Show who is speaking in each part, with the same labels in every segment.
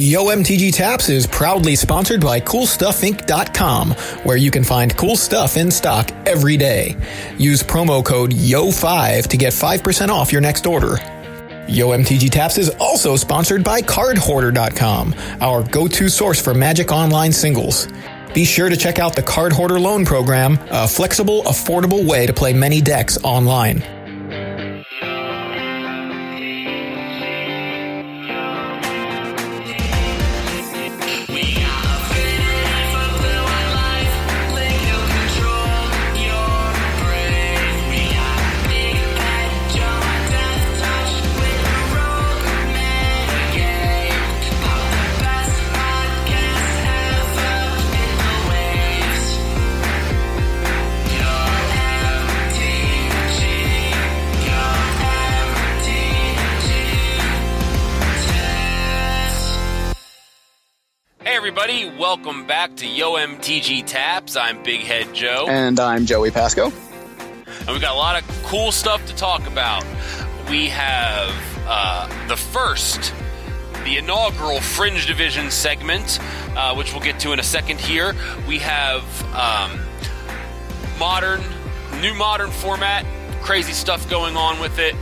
Speaker 1: Yo MTG Taps is proudly sponsored by CoolStuffInc.com, where you can find cool stuff in stock every day. Use promo code YO5 to get 5% off your next order. Yo MTG Taps is also sponsored by CardHoarder.com, our go-to source for Magic Online singles. Be sure to check out the Card Hoarder Loan Program, a flexible, affordable way to play many decks online.
Speaker 2: Back to Yo MTG Taps. I'm Big Head Joe,
Speaker 3: And I'm Joey Pasco.
Speaker 2: and we've got a lot of cool stuff to talk about. We have uh, the first, the inaugural Fringe Division segment, uh, which we'll get to in a second here. We have um, modern, new modern format, crazy stuff going on with it.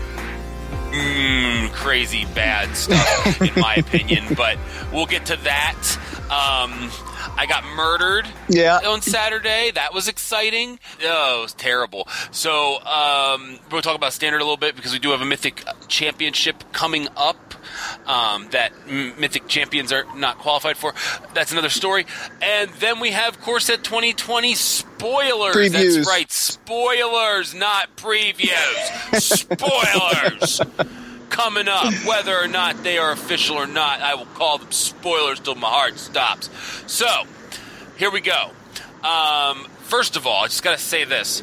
Speaker 2: Mm, crazy bad stuff, in my opinion, but we'll get to that. Um, I got murdered
Speaker 3: Yeah.
Speaker 2: on Saturday. That was exciting. Oh, it was terrible. So um, we'll talk about standard a little bit because we do have a Mythic Championship coming up um, that Mythic champions are not qualified for. That's another story. And then we have Core Set 2020 spoilers.
Speaker 3: Previews.
Speaker 2: That's right, spoilers, not previews. spoilers. Coming up, whether or not they are official or not, I will call them spoilers till my heart stops. So, here we go. Um, first of all, I just got to say this.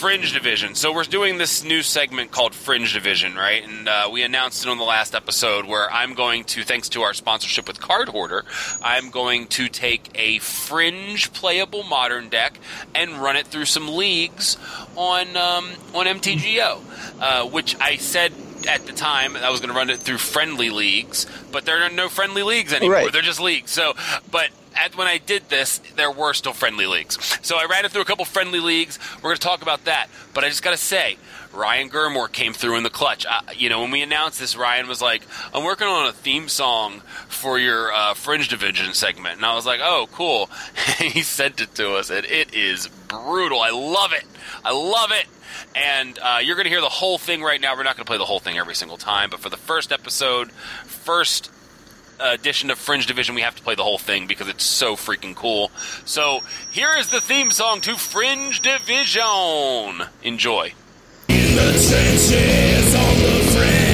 Speaker 2: Fringe Division. So we're doing this new segment called Fringe Division, right? And uh, we announced it on the last episode where I'm going to, thanks to our sponsorship with Card Hoarder, I'm going to take a Fringe playable modern deck and run it through some leagues on um, on MTGO, uh, which I said at the time I was going to run it through friendly leagues, but there are no friendly leagues anymore.
Speaker 3: Right.
Speaker 2: They're just leagues. So, but at, when I did this, there were still friendly leagues. So I ran it through a couple friendly leagues. We're going to talk about that. But I just got to say, Ryan Germor came through in the clutch. Uh, you know, when we announced this, Ryan was like, "I'm working on a theme song for your uh, Fringe Division segment," and I was like, "Oh, cool." he sent it to us, and it is brutal. I love it. I love it. And uh, you're going to hear the whole thing right now. We're not going to play the whole thing every single time, but for the first episode, first edition of Fringe Division, we have to play the whole thing because it's so freaking cool. So here is the theme song to Fringe Division. Enjoy.
Speaker 4: the trenches on the fringe.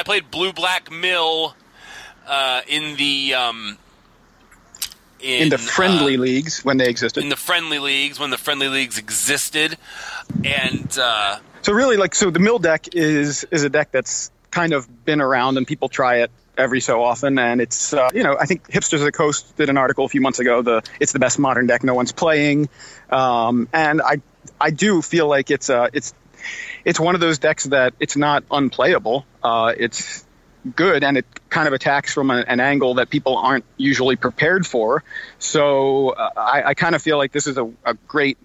Speaker 2: I played Blue Black Mill uh, in the um, in,
Speaker 3: In the friendly
Speaker 2: uh,
Speaker 3: leagues when they existed.
Speaker 2: in the friendly leagues when the friendly leagues existed, and uh,
Speaker 3: so really, like, so the mill deck is is a deck that's kind of been around and people try it every so often, and it's uh, you know I think Hipsters of the Coast did an article a few months ago. The it's the best modern deck no one's playing, um, and I I do feel like it's uh it's it's one of those decks that it's not unplayable. Uh, it's good and it kind of attacks from a, an angle that people aren't usually prepared for. So uh, I, I kind of feel like this is a, a great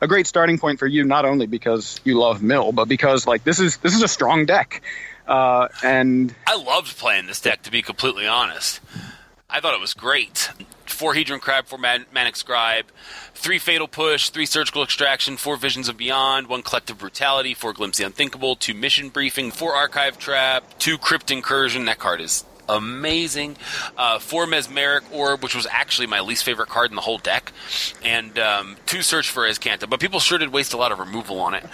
Speaker 3: a great starting point for you, not only because you love Mill, but because like this is this is a strong deck. Uh, and
Speaker 2: I loved playing this deck, to be completely honest. I thought it was great. Four Hedron Crab, four Man- Manic Scribe, three Fatal Push, three Surgical Extraction, four Visions of Beyond, one Collective Brutality, four Glimpse the Unthinkable, two Mission Briefing, four Archive Trap, two Crypt Incursion. That card is amazing. Uh, four Mesmeric Orb, which was actually my least favorite card in the whole deck, and um, two Search for Azcanta. But people sure did waste a lot of removal on it.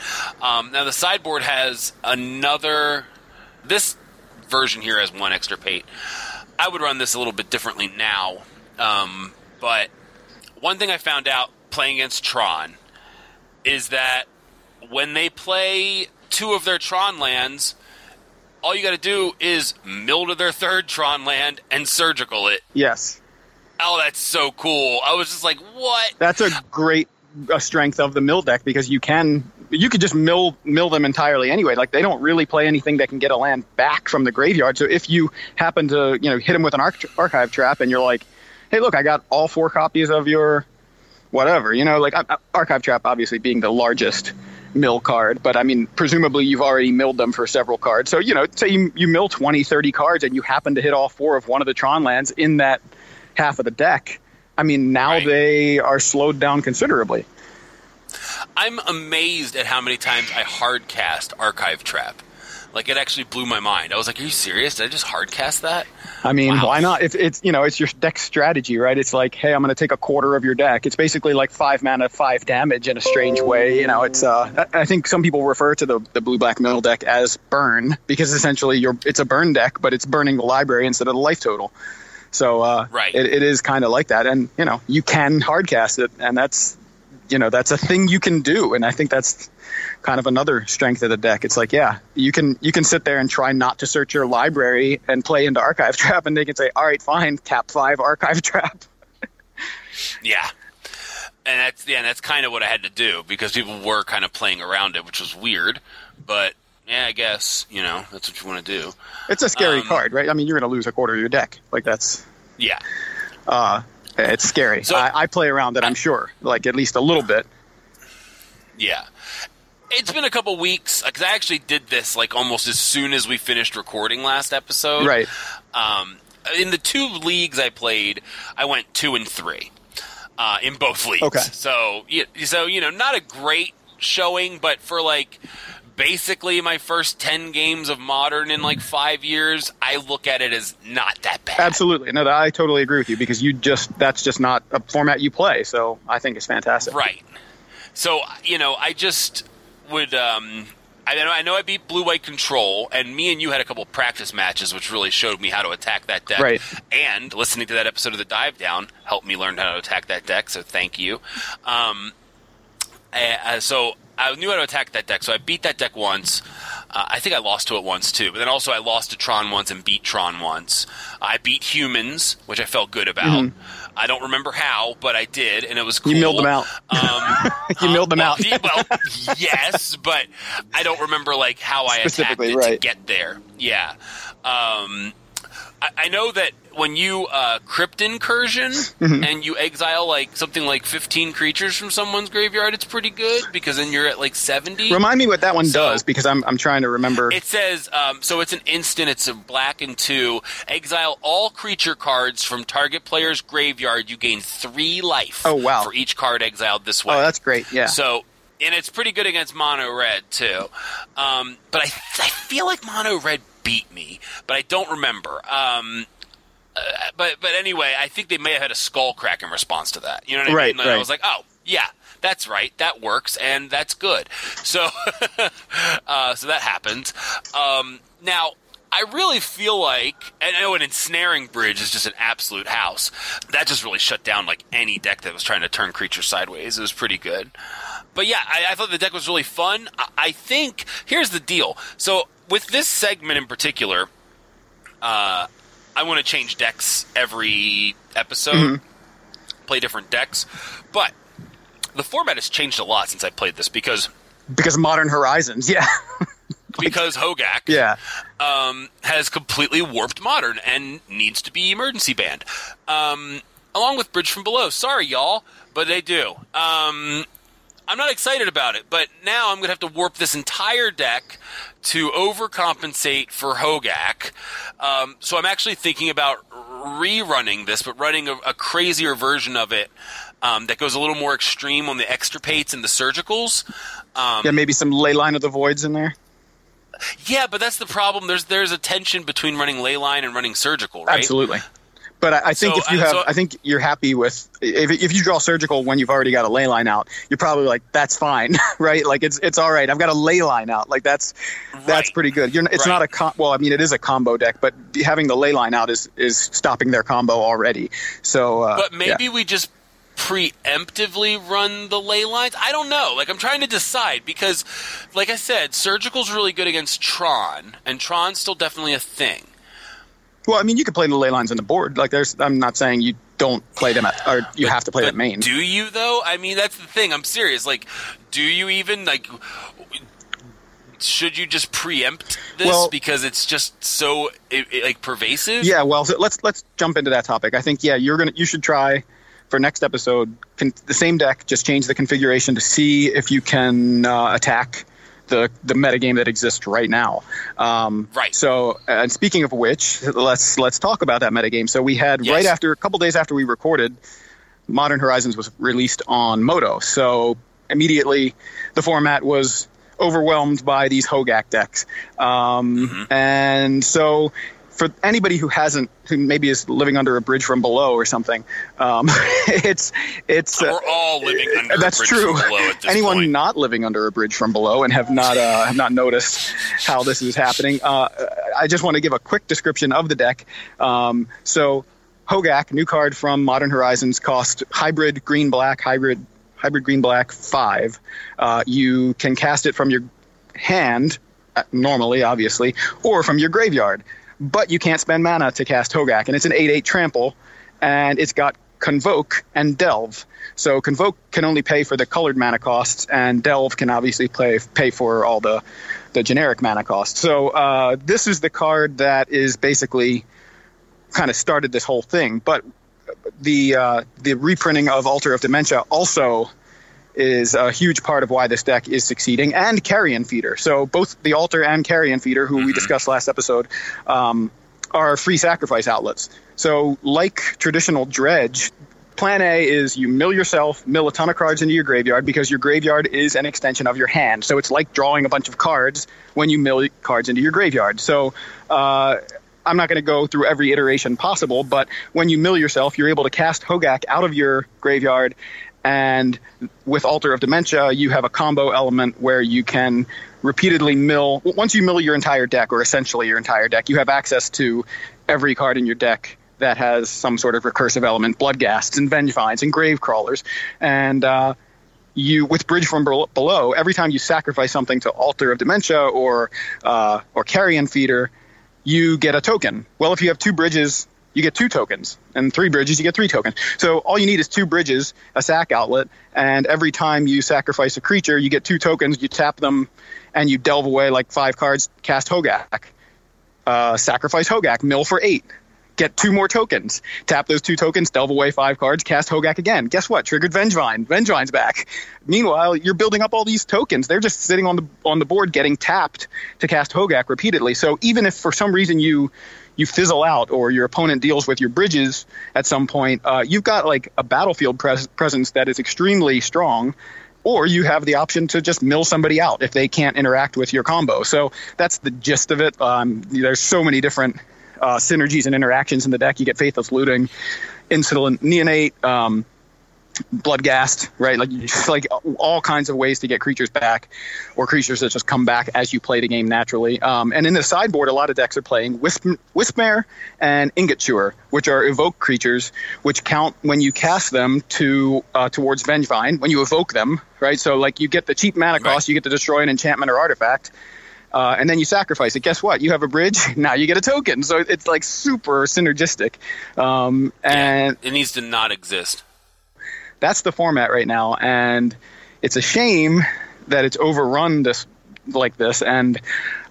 Speaker 2: Um, now the sideboard has another. This version here has one extra pate. I would run this a little bit differently now, um, but one thing I found out playing against Tron is that when they play two of their Tron lands, all you got to do is mill to their third Tron land and surgical it.
Speaker 3: Yes,
Speaker 2: Oh, that's so cool! I was just like, what?
Speaker 3: that's a great uh, strength of the mill deck because you can you could just mill mill them entirely anyway. Like they don't really play anything that can get a land back from the graveyard. So if you happen to you know hit them with an arch- archive trap and you're like, hey, look, I got all four copies of your whatever. You know, like uh, uh, archive trap obviously being the largest mill card, but I mean presumably you've already milled them for several cards. So you know, say you, you mill 20, 30 cards and you happen to hit all four of one of the Tron lands in that half of the deck. I mean, now
Speaker 2: Right.
Speaker 3: they are slowed down considerably.
Speaker 2: I'm amazed at how many times I hard cast Archive Trap. Like it actually blew my mind. I was like, "Are you serious? Did I just hard cast that?"
Speaker 3: I mean,
Speaker 2: Wow.
Speaker 3: why not? If it's you know, it's your deck strategy, right? It's like, hey, I'm going to take a quarter of your deck. It's basically like five mana, five damage in a strange way. You know, it's. Uh, I think some people refer to the the blue black middle deck as burn because essentially you're it's a burn deck, but it's burning the library instead of the life total. So uh,
Speaker 2: Right.
Speaker 3: it, it is kind of like that, and you know, you can hardcast it, and that's you know that's a thing you can do, and I think that's kind of another strength of the deck. It's like, yeah, you can you can sit there and try not to search your library and play into Archive Trap, and they can say, all right, fine, tap five Archive Trap.
Speaker 2: Yeah. And that's yeah, and that's kind of what I had to do because people were kind of playing around it, which was weird. But yeah, I guess you know that's what you want to do.
Speaker 3: It's a scary
Speaker 2: Um,
Speaker 3: card, right? I mean, you're going to lose a quarter of your deck. Like that's
Speaker 2: Yeah,
Speaker 3: uh, it's scary.
Speaker 2: So-
Speaker 3: I, I play around it, I'm sure, like at least a little bit.
Speaker 2: yeah. It's been a couple weeks because I actually did this like almost as soon as we finished recording last episode.
Speaker 3: Right.
Speaker 2: Um, in the two leagues I played, I went two and three uh, in both leagues.
Speaker 3: Okay.
Speaker 2: So, so you know, not a great showing, but for like basically my first ten games of modern in like five years, I look at it as not that bad.
Speaker 3: Absolutely. No, I totally agree with you because you just that's just not a format you play. So I think it's fantastic.
Speaker 2: Right. So you know, I just would. Um, I know I know I beat Blue White Control, and me and you had a couple practice matches, which really showed me how to attack that deck.
Speaker 3: Right.
Speaker 2: And listening to that episode of the Dive Down helped me learn how to attack that deck. So thank you. Um, uh, so I knew how to attack that deck. So I beat that deck once. Uh, I think I lost to it once too. But then also I lost to Tron once and beat Tron once. I beat humans, which I felt good about. I don't remember how, but I did, and it was cool.
Speaker 3: You milled them out.
Speaker 2: Um,
Speaker 3: You milled them out.
Speaker 2: well, yes, but I don't remember like how I attacked
Speaker 3: Specifically,
Speaker 2: it to get there. Yeah, um, I, I know that when you uh, crypt incursion
Speaker 3: Mm-hmm.
Speaker 2: and you exile like something like fifteen creatures from someone's graveyard, it's pretty good because then you're at like seventy.
Speaker 3: Remind me what that one
Speaker 2: So-
Speaker 3: does because I'm I'm trying to remember.
Speaker 2: It says um, so. It's an instant. It's a black and two. Exile all creature cards from target player's graveyard. You gain three life.
Speaker 3: Oh, wow.
Speaker 2: For each card exiled this way.
Speaker 3: oh, that's great. Yeah.
Speaker 2: So, and it's pretty good against mono red too. Um, but I, I feel like mono red beat me, but I don't remember. Um, uh, but but anyway, I think they may have had a skull crack in response to that. You know what I
Speaker 3: Right,
Speaker 2: mean? And I was like, oh yeah, that's right, that works, and that's good. So uh, so that happened. Um, now. I really feel like, and I know an ensnaring bridge is just an absolute house. That just really shut down like any deck that was trying to turn creatures sideways. It was pretty good. But yeah, I, I thought the deck was really fun. I, I think here's the deal. So with this segment in particular, uh, I want to change decks every episode, play different decks. But the format has changed a lot since I played this because
Speaker 3: because Modern Horizons. Yeah.
Speaker 2: because Hogaak
Speaker 3: yeah.
Speaker 2: um, has completely warped modern and needs to be emergency banned. Um, along with Bridge from Below. Sorry, y'all, but they do. Um, I'm not excited about it, but now I'm going to have to warp this entire deck to overcompensate for Hogaak. Um, so I'm actually thinking about rerunning this, but running a, a crazier version of it um, that goes a little more extreme on the extirpates and the surgicals. Um,
Speaker 3: Yeah. Maybe some Leyline of the Voids in there.
Speaker 2: yeah, but that's the problem. There's there's a tension between running leyline and running surgical, right?
Speaker 3: Absolutely. But I, I think
Speaker 2: So,
Speaker 3: if you
Speaker 2: uh,
Speaker 3: have,
Speaker 2: so-
Speaker 3: I think you're happy with if, if you draw surgical when you've already got a ley line out, you're probably like, that's fine, right? Like it's it's all right. I've got a ley line out. Like that's that's
Speaker 2: Right.
Speaker 3: pretty good. You're, it's
Speaker 2: Right.
Speaker 3: not a com- well, I mean, it is a combo deck, but having the ley line out is is stopping their combo already. So, uh,
Speaker 2: But
Speaker 3: yeah.
Speaker 2: maybe we just preemptively run the ley lines. I don't know. Like I'm trying to decide because, like I said, surgical's really good against Tron, and Tron's still definitely a thing.
Speaker 3: Well, I mean, you can play the ley lines on the board. Like, there's. I'm not saying you don't play them at, or you have to play
Speaker 2: But
Speaker 3: at main.
Speaker 2: Do you though? I mean, that's the thing. I'm serious. Like, do you even like? Should you just preempt this
Speaker 3: Well-
Speaker 2: because it's just so i i- like pervasive?
Speaker 3: Yeah, well, so let's let's jump into that topic. I think yeah, you're gonna you should try for next episode con- the same deck, just change the configuration to see if you can uh, attack the the metagame that exists right now. Um,
Speaker 2: Right.
Speaker 3: So, and speaking of which, let's let's talk about that metagame. So we had
Speaker 2: Yes.
Speaker 3: right after a couple days after we recorded, Modern Horizons was released on Moto. So immediately, the format was overwhelmed by these Hogaak decks, um, and so for anybody who hasn't, who maybe is living under a bridge from below or something, um, it's it's. uh,
Speaker 2: We're all living under a
Speaker 3: that's
Speaker 2: bridge
Speaker 3: true.
Speaker 2: from below at this
Speaker 3: Anyone
Speaker 2: point.
Speaker 3: not living under a bridge from below and have not uh, have not noticed how this is happening, uh, I just want to give a quick description of the deck. Um, so, Hogaak, new card from Modern Horizons, cost hybrid green black, hybrid hybrid green black five. Uh, you can cast it from your hand uh, normally, obviously, or from your graveyard. But you can't spend mana to cast Hogaak, and it's an 8 8 trample, and it's got Convoke and Delve. So Convoke can only pay for the colored mana costs, and Delve can obviously play, pay for all the, the generic mana costs. So uh, this is the card that is basically kind of started this whole thing. But the uh, the reprinting of Altar of Dementia also is a huge part of why this deck is succeeding, and Carrion Feeder. So both the Altar and Carrion Feeder, who we discussed last episode, um, are free sacrifice outlets. So like traditional Dredge, Plan A is you mill yourself, mill a ton of cards into your graveyard because your graveyard is an extension of your hand. So it's like drawing a bunch of cards when you mill cards into your graveyard. So uh, I'm not going to go through every iteration possible, but when you mill yourself, you're able to cast Hogaak out of your graveyard. And with Altar of Dementia, you have a combo element where you can repeatedly mill. Once you mill your entire deck, or essentially your entire deck, you have access to every card in your deck that has some sort of recursive element, Bloodghasts and Vengevines and Grave Crawlers. And uh, you, with Bridge from Below, every time you sacrifice something to Altar of Dementia or uh, or Carrion Feeder, you get a token. Well, if you have two bridges, you get two tokens, and three bridges, you get three tokens. So all you need is two bridges, a sack outlet, and every time you sacrifice a creature, you get two tokens. You tap them, and you delve away like five cards. Cast Hogaak, uh, sacrifice Hogaak, mill for eight. Get two more tokens. Tap those two tokens, delve away five cards, cast Hogaak again. Guess what? Triggered Vengevine. Vengevine's back. Meanwhile, you're building up all these tokens. They're just sitting on the on the board getting tapped to cast Hogaak repeatedly. So even if for some reason you you fizzle out or your opponent deals with your bridges at some point, uh, you've got like a battlefield pres- presence that is extremely strong. Or you have the option to just mill somebody out if they can't interact with your combo. So that's the gist of it. Um, there's so many different uh, synergies and interactions in the deck. You get Faithless Looting, Insolent Neonate, um, Bloodghast, right? Like like all kinds of ways to get creatures back, or creatures that just come back as you play the game naturally. Um, and in the sideboard, a lot of decks are playing Wisp, Wispmare and Ingot Chewer, which are evoke creatures, which count when you cast them to uh, towards Vengevine when you evoke them, right? So like you get the cheap mana cost, you get to destroy an enchantment or artifact. Uh, and then you sacrifice it. Guess what? You have a bridge. Now you get a token. So it's like super synergistic. Um, and
Speaker 2: it needs to not exist.
Speaker 3: That's the format right now, and it's a shame that it's overrun this like this. And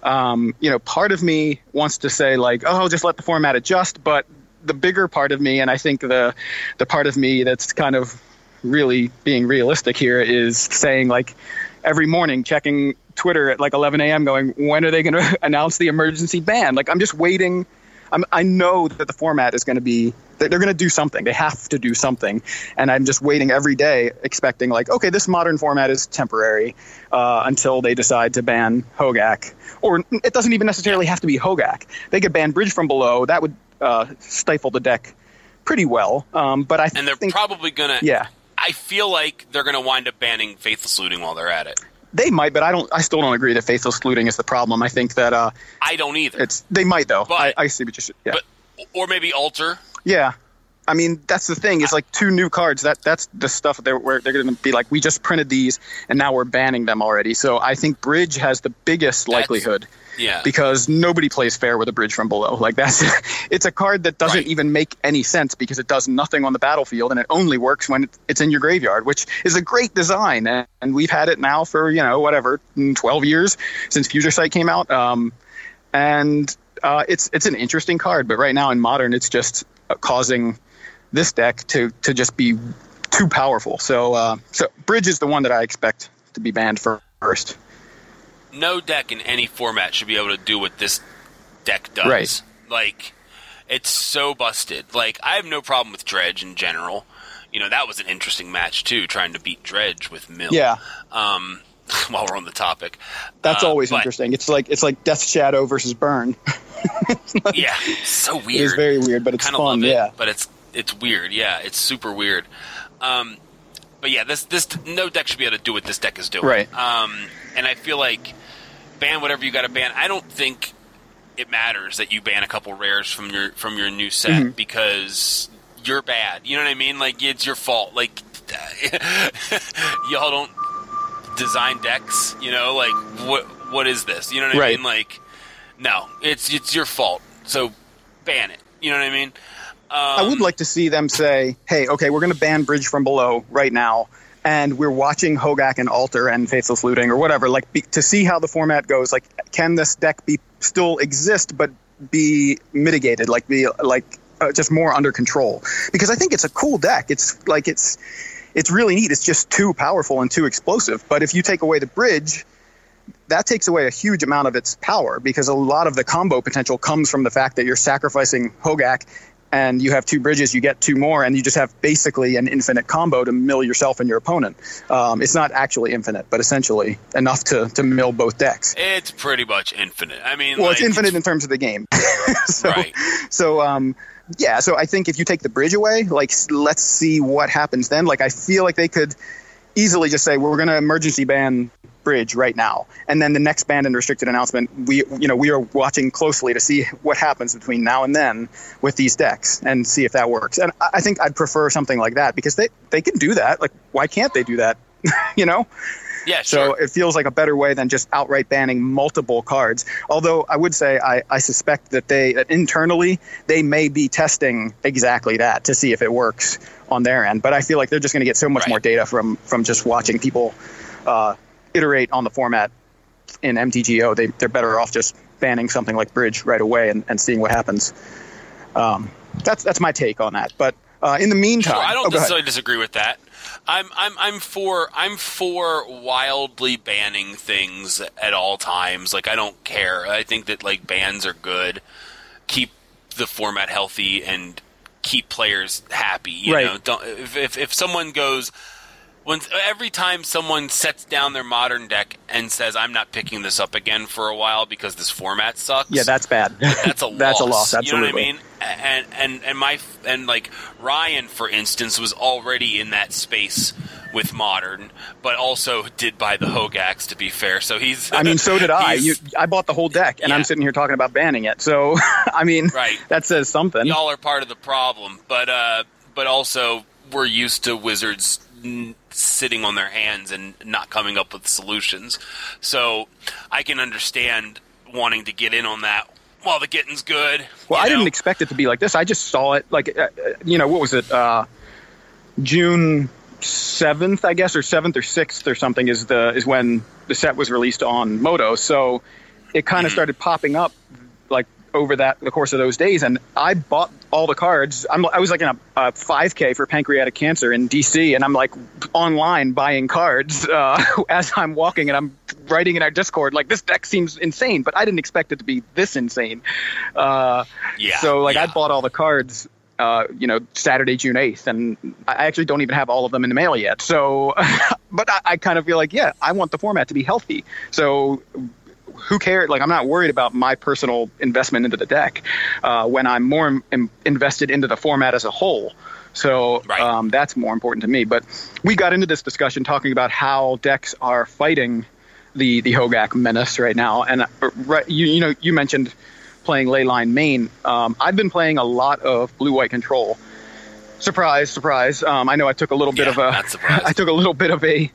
Speaker 3: um, you know, part of me wants to say like, oh, just let the format adjust, but the bigger part of me, and I think the the part of me that's kind of really being realistic here is saying like every morning checking Twitter at like 11 a.m. going, when are they going to announce the emergency ban? Like I'm just waiting. I'm, I know that the format is going to be they're going to do something. They have to do something, and I'm just waiting every day, expecting like, okay, this modern format is temporary uh, until they decide to ban Hogaak, or it doesn't even necessarily have to be Hogaak. They could ban Bridge from Below. That would uh, stifle the deck pretty well. Um, but I
Speaker 2: And they're
Speaker 3: think
Speaker 2: probably gonna.
Speaker 3: yeah.
Speaker 2: I feel like they're gonna wind up banning faithless looting while they're at it.
Speaker 3: They might, but I don't. I still don't agree that faithless looting is the problem. I think that uh,
Speaker 2: I don't either.
Speaker 3: it's they might though.
Speaker 2: But-
Speaker 3: I, I see what you should. Yeah,
Speaker 2: but or maybe altar.
Speaker 3: yeah. I mean, that's the thing. It's like two new cards. That that's the stuff that they're, where they're going to be like, we just printed these and now we're banning them already. So I think bridge has the biggest likelihood
Speaker 2: Yeah.
Speaker 3: because nobody plays fair with a bridge from below. Like that's it's a card that doesn't
Speaker 2: Right.
Speaker 3: even make any sense because it does nothing on the battlefield and it only works when it's in your graveyard, which is a great design. And, we've had it now for you know whatever mm, twelve years since Future Sight came out. Um, and uh, it's it's an interesting card, but right now in modern, it's just causing this deck to to just be too powerful. So uh, so bridge is the one that I expect to be banned for first.
Speaker 2: No deck in any format should be able to do what this deck does.
Speaker 3: Right.
Speaker 2: Like, it's so busted. Like, I have no problem with Dredge in general. You know, that was an interesting match too, trying to beat Dredge with Mill.
Speaker 3: Yeah.
Speaker 2: Um, while we're on the topic,
Speaker 3: That's
Speaker 2: Uh,
Speaker 3: always
Speaker 2: but-
Speaker 3: interesting. It's like it's like Death Shadow versus Burn.
Speaker 2: Yeah, so weird.
Speaker 3: It is very weird, but it's
Speaker 2: kind of
Speaker 3: fun.
Speaker 2: it,
Speaker 3: Yeah.
Speaker 2: but it's it's weird. Yeah, it's super weird. Um, but yeah, this this no deck should be able to do what this deck is doing.
Speaker 3: Right.
Speaker 2: Um, and I feel like ban whatever you got to ban. I don't think it matters that you ban a couple rares from your from your new set
Speaker 3: Mm-hmm.
Speaker 2: because you're bad. You know what I mean? Like it's your fault. Like y'all don't design decks. You know, like what what is this? You know what I
Speaker 3: Right.
Speaker 2: mean? Like no, it's it's your fault. So ban it. You know what I mean?
Speaker 3: I would like to see them say, "Hey, okay, we're going to ban Bridge from Below right now, and we're watching Hogaak and Altar and Faithless Looting or whatever, like be, to see how the format goes. Like, can this deck be still exist but be mitigated? Like, be like uh, just more under control? Because I think it's a cool deck. It's like it's it's really neat. It's just too powerful and too explosive. But if you take away the Bridge, that takes away a huge amount of its power because a lot of the combo potential comes from the fact that you're sacrificing Hogaak and you have two bridges, you get two more, and you just have basically an infinite combo to mill yourself and your opponent. Um, it's not actually infinite, but essentially enough to, to mill both decks.
Speaker 2: It's pretty much infinite. I mean,
Speaker 3: Well,
Speaker 2: like,
Speaker 3: it's infinite in terms of the game. so,
Speaker 2: Right.
Speaker 3: so um, yeah. So I think if you take the bridge away, like let's see what happens then. Like I feel like they could easily just say we're going to emergency ban bridge right now, and then the next banned and restricted announcement, we you know we are watching closely to see what happens between now and then with these decks and see if that works. And I think I'd prefer something like that because they they can do that. Like why can't they do that? you know.
Speaker 2: yeah,
Speaker 3: So it feels like a better way than just outright banning multiple cards. Although I would say I, I suspect that they that internally they may be testing exactly that to see if it works on their end. But I feel like they're just going to get so much
Speaker 2: Right.
Speaker 3: more data from from just watching people uh, iterate on the format in MTGO. They they're better off just banning something like Bridge right away and, and seeing what happens. Um, that's that's my take on that. But uh, in the meantime,
Speaker 2: Sure, I
Speaker 3: oh,
Speaker 2: don't
Speaker 3: ahead.
Speaker 2: necessarily disagree with that. I'm I'm I'm for I'm for wildly banning things at all times. Like I don't care. I think that like bans are good. Keep the format healthy and keep players happy. You
Speaker 3: Right.
Speaker 2: know, don't if, if if someone goes when every time someone sets down their modern deck and says I'm not picking this up again for a while because this format sucks.
Speaker 3: yeah, that's bad.
Speaker 2: that's a
Speaker 3: that's
Speaker 2: loss.
Speaker 3: a loss.
Speaker 2: You know what I
Speaker 3: Absolutely.
Speaker 2: mean? And and and my and like Ryan, for instance, was already in that space with modern, but also did buy the Hogaaks. To be fair, so he's.
Speaker 3: I mean, so did I. You, I bought the whole deck, and
Speaker 2: Yeah.
Speaker 3: I'm sitting here talking about banning it. So, I mean,
Speaker 2: Right.
Speaker 3: that says something.
Speaker 2: y'all are part of the problem, but uh, but also we're used to wizards sitting on their hands and not coming up with solutions. So I can understand wanting to get in on that while the getting's good.
Speaker 3: well, I
Speaker 2: know?
Speaker 3: didn't expect it to be like this. I just saw it, like, uh, uh, you know, what was it? Uh, June seventh, I guess, or seventh or sixth or something is the is when the set was released on Moto. So it kind of started popping up like over that the course of those days, and I bought all the cards. I'm, I was like in a, a 5K for pancreatic cancer in DC, and I'm like online buying cards uh, as I'm walking, and I'm writing in our Discord like this deck seems insane, but I didn't expect it to be this insane. Uh,
Speaker 2: Yeah,
Speaker 3: So like I bought all the cards. Uh, you know, Saturday, June 8th, and I actually don't even have all of them in the mail yet. So, but I, I kind of feel like, yeah, I want the format to be healthy. So, who cares? Like, I'm not worried about my personal investment into the deck uh, when I'm more im- im- invested into the format as a whole. So
Speaker 2: Right.
Speaker 3: um, that's more important to me. But we got into this discussion talking about how decks are fighting the the Hogaak menace right now, and uh, right, you you know you mentioned playing Leyline main. Um, I've been playing a lot of blue white control, Surprise, surprise. Um, I know I took a little bit
Speaker 2: Yeah,
Speaker 3: of a. I took a little bit of a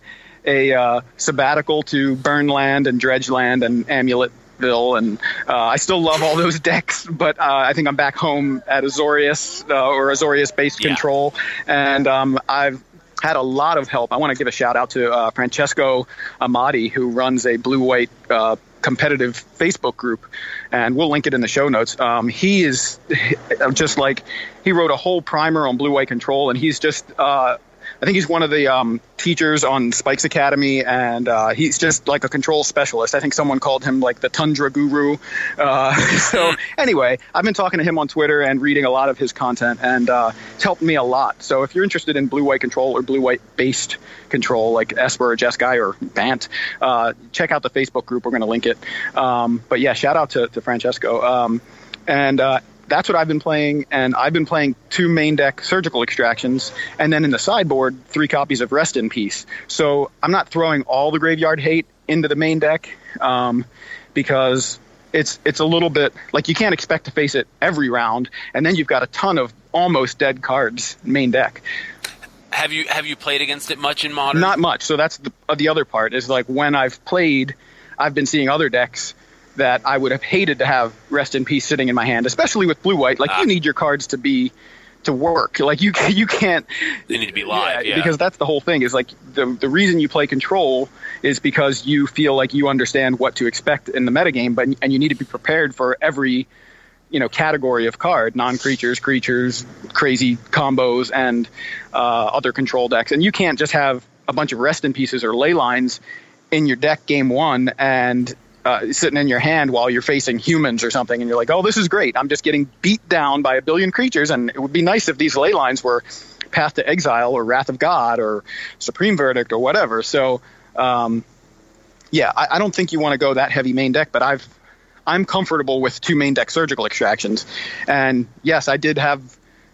Speaker 3: a uh, sabbatical to Burnland and Dredgeland and Amuletville, and uh, I still love all those decks. But uh, I think I'm back home at Azorius uh, or Azorius based
Speaker 2: Yeah.
Speaker 3: control, and um, I've had a lot of help. I want to give a shout out to uh, Francesco Amati, who runs a blue white uh, competitive Facebook group, and we'll link it in the show notes. Um, he is just like he wrote a whole primer on blue white control, and he's just. Uh, I think he's one of the um, teachers on Spikes Academy, and uh, he's just like a control specialist. I think someone called him like the Tundra Guru. Uh, so anyway, I've been talking to him on Twitter and reading a lot of his content, and uh, it's helped me a lot. So if you're interested in blue-white control or blue-white based control, like Esper or Jeskai or Bant, uh, check out the Facebook group. We're going to link it. Um, but yeah, shout out to, to Francesco. Um, and uh, that's what I've been playing, and I've been playing two main deck surgical extractions, and then in the sideboard, three copies of Rest in Peace. So I'm not throwing all the graveyard hate into the main deck um, because it's it's a little bit like you can't expect to face it every round, and then you've got a ton of almost dead cards main deck.
Speaker 2: Have you have you played against it much in modern?
Speaker 3: Not much. So that's the, uh, the other part is like when I've played, I've been seeing other decks that I would have hated to have rest in peace sitting in my hand, especially with blue white. Like
Speaker 2: Ah.
Speaker 3: you need your cards to be to work. Like you you can't
Speaker 2: They need to be live. Yeah,
Speaker 3: because that's the whole thing is like the the reason you play control is because you feel like you understand what to expect in the metagame, but and you need to be prepared for every you know category of card non-creatures creatures crazy combos and uh, other control decks and you can't just have a bunch of rest in pieces or ley lines in your deck game one and uh, sitting in your hand while you're facing humans or something and you're like oh this is great i'm just getting beat down by a billion creatures and it would be nice if these ley lines were path to exile or wrath of god or supreme verdict or whatever so um, yeah I, I don't think you want to go that heavy main deck but i've I'm comfortable with two main deck surgical extractions. And yes, I did have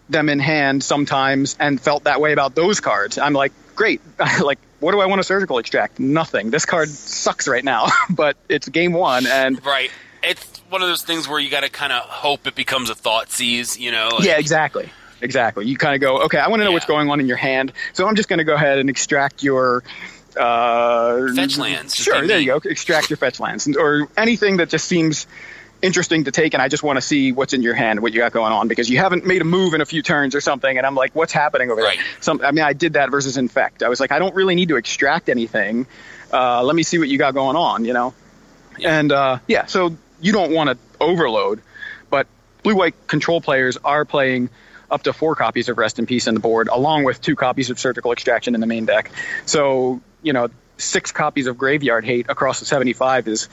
Speaker 3: them in hand sometimes and felt that way about those cards. I'm like, great. like, what do I want to surgical extract? Nothing. This card sucks right now, but it's game one. And
Speaker 2: right. It's one of those things where you got to kind of hope it becomes a Thoughtseize. You know. like-
Speaker 3: yeah, exactly. Exactly. You kind of go, okay, I want to know what's going on in your hand. So I'm just going to go ahead and extract your. Uh,
Speaker 2: Fetch lands.
Speaker 3: Sure, there you go. Extract your fetch lands or anything that just seems interesting to take, and I just want to see what's in your hand, what you got going on, because you haven't made a move in a few turns or something, and I'm like, what's happening over
Speaker 2: Right.
Speaker 3: there? Some, I mean, I did that versus infect. I was like, I don't really need to extract anything. Uh, let me see what you got going on, you know.
Speaker 2: Yeah.
Speaker 3: And uh, yeah, so you don't want to overload, but blue white control players are playing up to four copies of Rest in Peace in the board, along with two copies of Surgical Extraction in the main deck. So you know, six copies of Graveyard Hate across the 75 is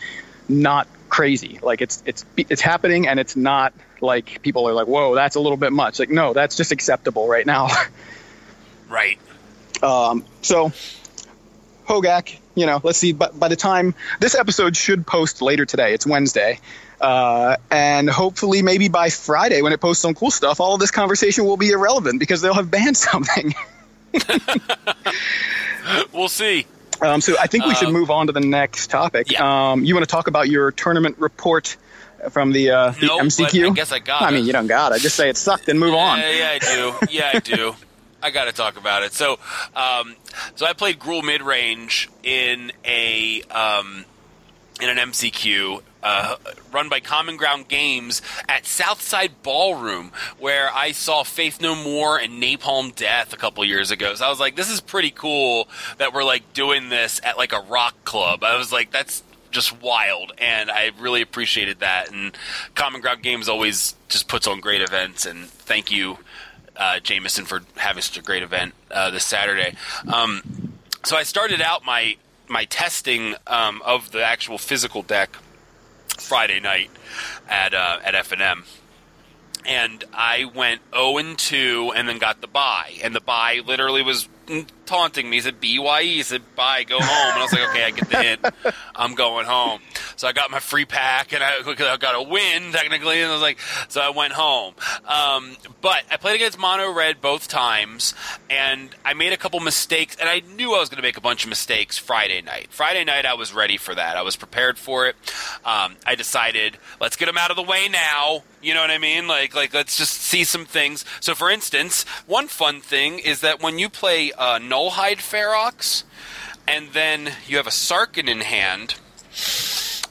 Speaker 3: not crazy. Like it's it's it's happening, and it's not like people are like, "Whoa, that's a little bit much." Like, no, that's just acceptable right now.
Speaker 2: Right.
Speaker 3: Um, so, Hogaak, you know, let's see. But by the time this episode should post later today, it's Wednesday, uh, and hopefully maybe by Friday when it posts some cool stuff, all of this conversation will be irrelevant because they'll have banned something.
Speaker 2: We'll see.
Speaker 3: Um, so I think we should
Speaker 2: Um,
Speaker 3: move on to the next topic.
Speaker 2: yeah.
Speaker 3: Um, you want to talk about your tournament report from the, uh, the
Speaker 2: Nope,
Speaker 3: MCQ?
Speaker 2: I guess I got
Speaker 3: I mean, you don't got I Just say it sucked and move on.
Speaker 2: Yeah, yeah, I do. Yeah, I do. I got to talk about it. So, um, so I played Gruul mid range in a um, in an MCQ uh, run by Common Ground Games at Southside Ballroom, where I saw Faith No More and Napalm Death a couple years ago. So I was like, this is pretty cool that we're like doing this at like a rock club. I was like, that's just wild, and I really appreciated that. And Common Ground Games always just puts on great events, and thank you, uh, Jameson, for having such a great event uh, this Saturday. Um, so I started out my my testing um, of the actual physical deck Friday night at uh, at F and M, and I went zero and two, and then got the buy, and the buy literally was taunting me. He said, "Bye." He said, "Bye, go home." And I was like, "Okay, I get the hint. I'm going home." So I got my free pack, and I, I got a win technically, and I was like, so I went home. Um, but I played against Mono Red both times, and I made a couple mistakes, and I knew I was going to make a bunch of mistakes Friday night. Friday night, I was ready for that. I was prepared for it. Um, I decided, let's get them out of the way now. You know what I mean? Like, like let's just see some things. So, for instance, one fun thing is that when you play uh, Nullhide Ferox, and then you have a Sarkhan in hand,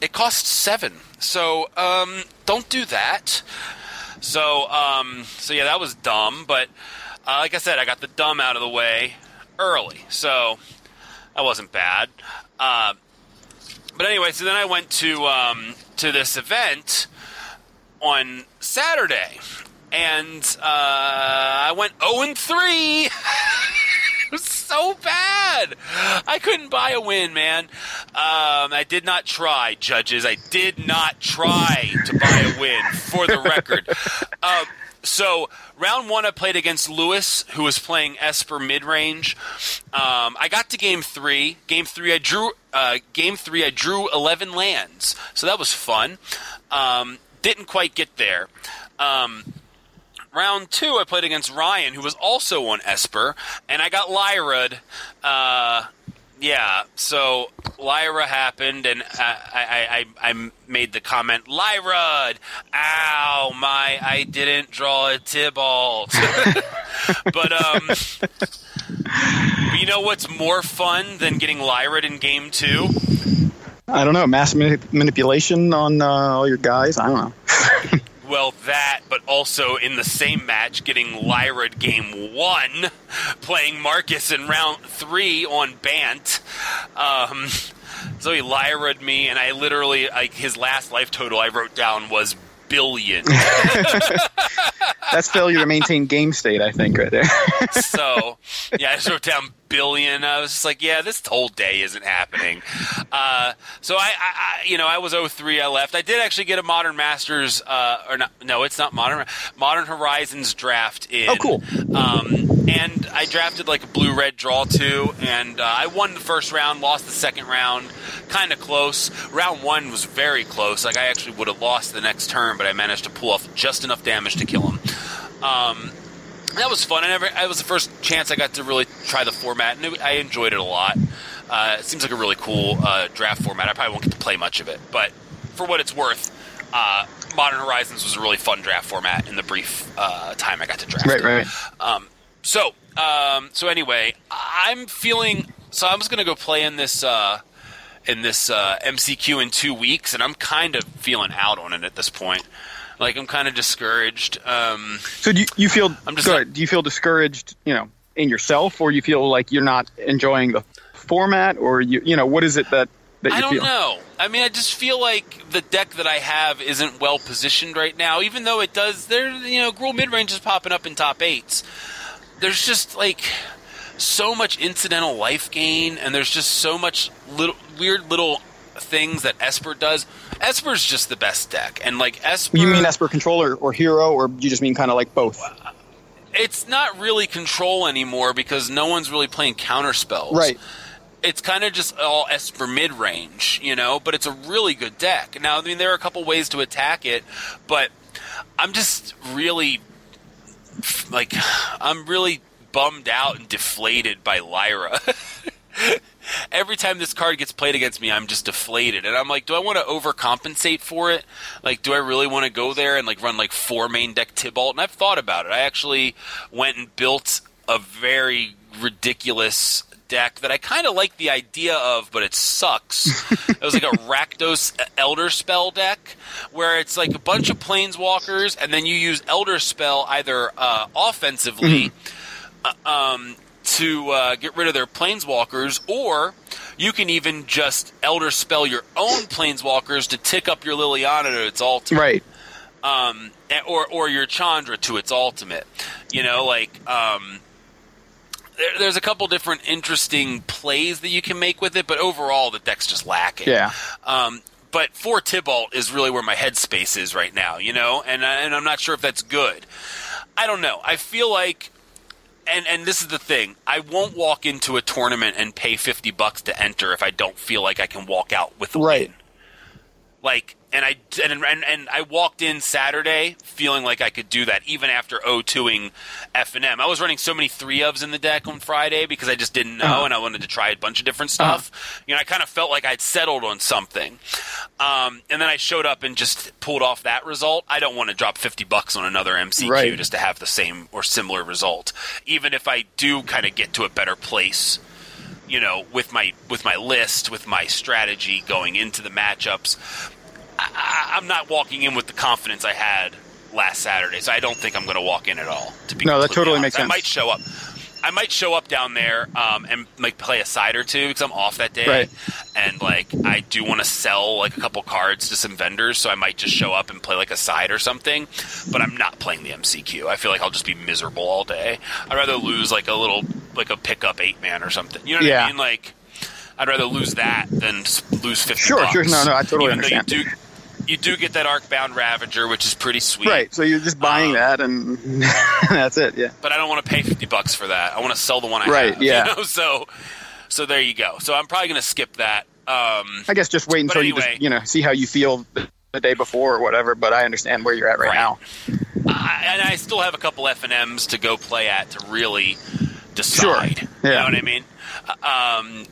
Speaker 2: it costs seven. So, um, don't do that. So, um, so yeah, that was dumb. But uh, like I said, I got the dumb out of the way early, so that wasn't bad. Uh, but anyway, so then I went to um, to this event on Saturday, and uh, I went zero and three. it was so bad. I couldn't buy a win, man. Um, I did not try, judges. I did not try to buy a win, for the record. Um, so round one, I played against Lewis, who was playing Esper mid range. Um, I got to game three. Game three, I drew. Uh, game three, I drew eleven lands, so that was fun. Um, didn't quite get there. Um, round two, I played against Ryan, who was also on Esper, and I got Lyra'd. Uh, yeah, so Lyra happened, and I, I, I, I made the comment, Lyra'd! Ow, my, I didn't draw a Tibalt. but, um, you know what's more fun than getting Lyra'd in game two?
Speaker 3: I don't know, mass mani- manipulation on uh, all your guys. I don't know.
Speaker 2: Well, that, but also in the same match, getting Lyra game one, playing Marcus in round three on Bant. Um, so he Lyra'd me, and I literally, like, his last life total I wrote down was billion.
Speaker 3: That's failure to maintain game state, I think, right there.
Speaker 2: so, yeah, I just wrote down billion. I was just like, yeah, this whole day isn't happening. Uh, so I, I, you know, I was 03. I left. I did actually get a Modern Masters, uh, or not? No, it's not Modern Modern Horizons draft in.
Speaker 3: Oh, cool.
Speaker 2: Um, and I drafted like a blue red draw too, and uh, I won the first round, lost the second round, kind of close. Round one was very close. Like I actually would have lost the next turn, but I managed to pull off just enough damage to kill Um, that was fun. I never. It was the first chance I got to really try the format, and it, I enjoyed it a lot. Uh, it seems like a really cool uh, draft format. I probably won't get to play much of it, but for what it's worth, uh, Modern Horizons was a really fun draft format in the brief uh, time I got to draft.
Speaker 3: Right,
Speaker 2: it.
Speaker 3: right.
Speaker 2: Um, so, um, so anyway, I'm feeling. So I'm just gonna go play in this uh, in this uh, MCQ in two weeks, and I'm kind of feeling out on it at this point. Like I'm kind of discouraged. Um,
Speaker 3: So do you, you feel?
Speaker 2: I'm just not-
Speaker 3: do you feel discouraged? You know, in yourself, or you feel like you're not enjoying the format, or you you know what is it that that you
Speaker 2: I don't
Speaker 3: feel?
Speaker 2: know. I mean, I just feel like the deck that I have isn't well positioned right now. Even though it does, there you know, Gruul mid range is popping up in top eights. There's just like so much incidental life gain, and there's just so much little weird little things that Esper does. Esper's just the best deck, and like Esper,
Speaker 3: You mean Esper controller or hero, or you just mean kind of like both?
Speaker 2: it's not really control anymore because no one's really playing counter spells.
Speaker 3: Right.
Speaker 2: It's kind of just all Esper mid range, you know, but it's a really good deck. Now, I mean, there are a couple ways to attack it, but I'm just really like I'm really bummed out and deflated by Lyra. Every time this card gets played against me, I'm just deflated, and I'm like, do I want to overcompensate for it? Like, do I really want to go there and like run like four main deck Tibalt? And I've thought about it. I actually went and built a very ridiculous deck that I kind of like the idea of, but it sucks. it was like a Rakdos Elder Spell deck where it's like a bunch of Planeswalkers, and then you use Elder Spell either uh, offensively uh, um, to uh, get rid of their Planeswalkers, or you can even just Elder Spell your own Planeswalkers to tick up your Liliana to its ultimate
Speaker 3: Right.
Speaker 2: um, or or your Chandra to its ultimate. You know, like um, there, there's a couple different interesting plays that you can make with it, but overall the deck's just lacking.
Speaker 3: Yeah.
Speaker 2: Um, but for Tibalt is really where my headspace is right now, you know, and uh, and I'm not sure if that's good. I don't know. I feel like. And, and this is the thing. I won't walk into a tournament and pay fifty bucks to enter if I don't feel like I can walk out with a
Speaker 3: Right.
Speaker 2: win. Like, and I and, and and I walked in Saturday feeling like I could do that even after O2ing F and M. I was running so many three ofs in the deck on Friday because I just didn't know
Speaker 3: Uh-huh.
Speaker 2: and I wanted to try a bunch of different stuff. You know, I kind of felt like I'd settled on something, um, and then I showed up and just pulled off that result. I don't want to drop fifty bucks on another MCQ
Speaker 3: Right.
Speaker 2: just to have the same or similar result, even if I do kind of get to a better place you know, with my with my list, with my strategy going into the matchups, I, I'm not walking in with the confidence I had last Saturday. So I don't think I'm going to walk in at all. To be
Speaker 3: No, that totally
Speaker 2: honest.
Speaker 3: makes
Speaker 2: I might show up. I might show up down there um, and like play a side or two because I'm off that day,
Speaker 3: Right.
Speaker 2: and like I do want to sell like a couple cards to some vendors, so I might just show up and play like a side or something. But I'm not playing the MCQ. I feel like I'll just be miserable all day. I'd rather lose like a little like a pickup eight man or something. You know what
Speaker 3: Yeah.
Speaker 2: I mean? Like I'd rather lose that than lose fifty.
Speaker 3: Sure,
Speaker 2: bucks.
Speaker 3: sure. No, no, I totally
Speaker 2: Even though
Speaker 3: understand.
Speaker 2: You do, you do get that Arcbound Ravager, which is pretty sweet.
Speaker 3: Right. So you're just buying
Speaker 2: Um,
Speaker 3: that, and that's it. Yeah.
Speaker 2: But I don't want to pay fifty bucks for that. I want to sell the one I
Speaker 3: Right,
Speaker 2: have.
Speaker 3: yeah.
Speaker 2: You know? So, so there you go. So I'm probably going to skip that. Um,
Speaker 3: I guess just wait until you just you know see how you feel the, the day before or whatever. But I understand where you're at right,
Speaker 2: Right.
Speaker 3: now.
Speaker 2: I, and I still have a couple F and M's to go play at to really decide.
Speaker 3: Sure.
Speaker 2: You
Speaker 3: Yeah.
Speaker 2: know what I mean? Um,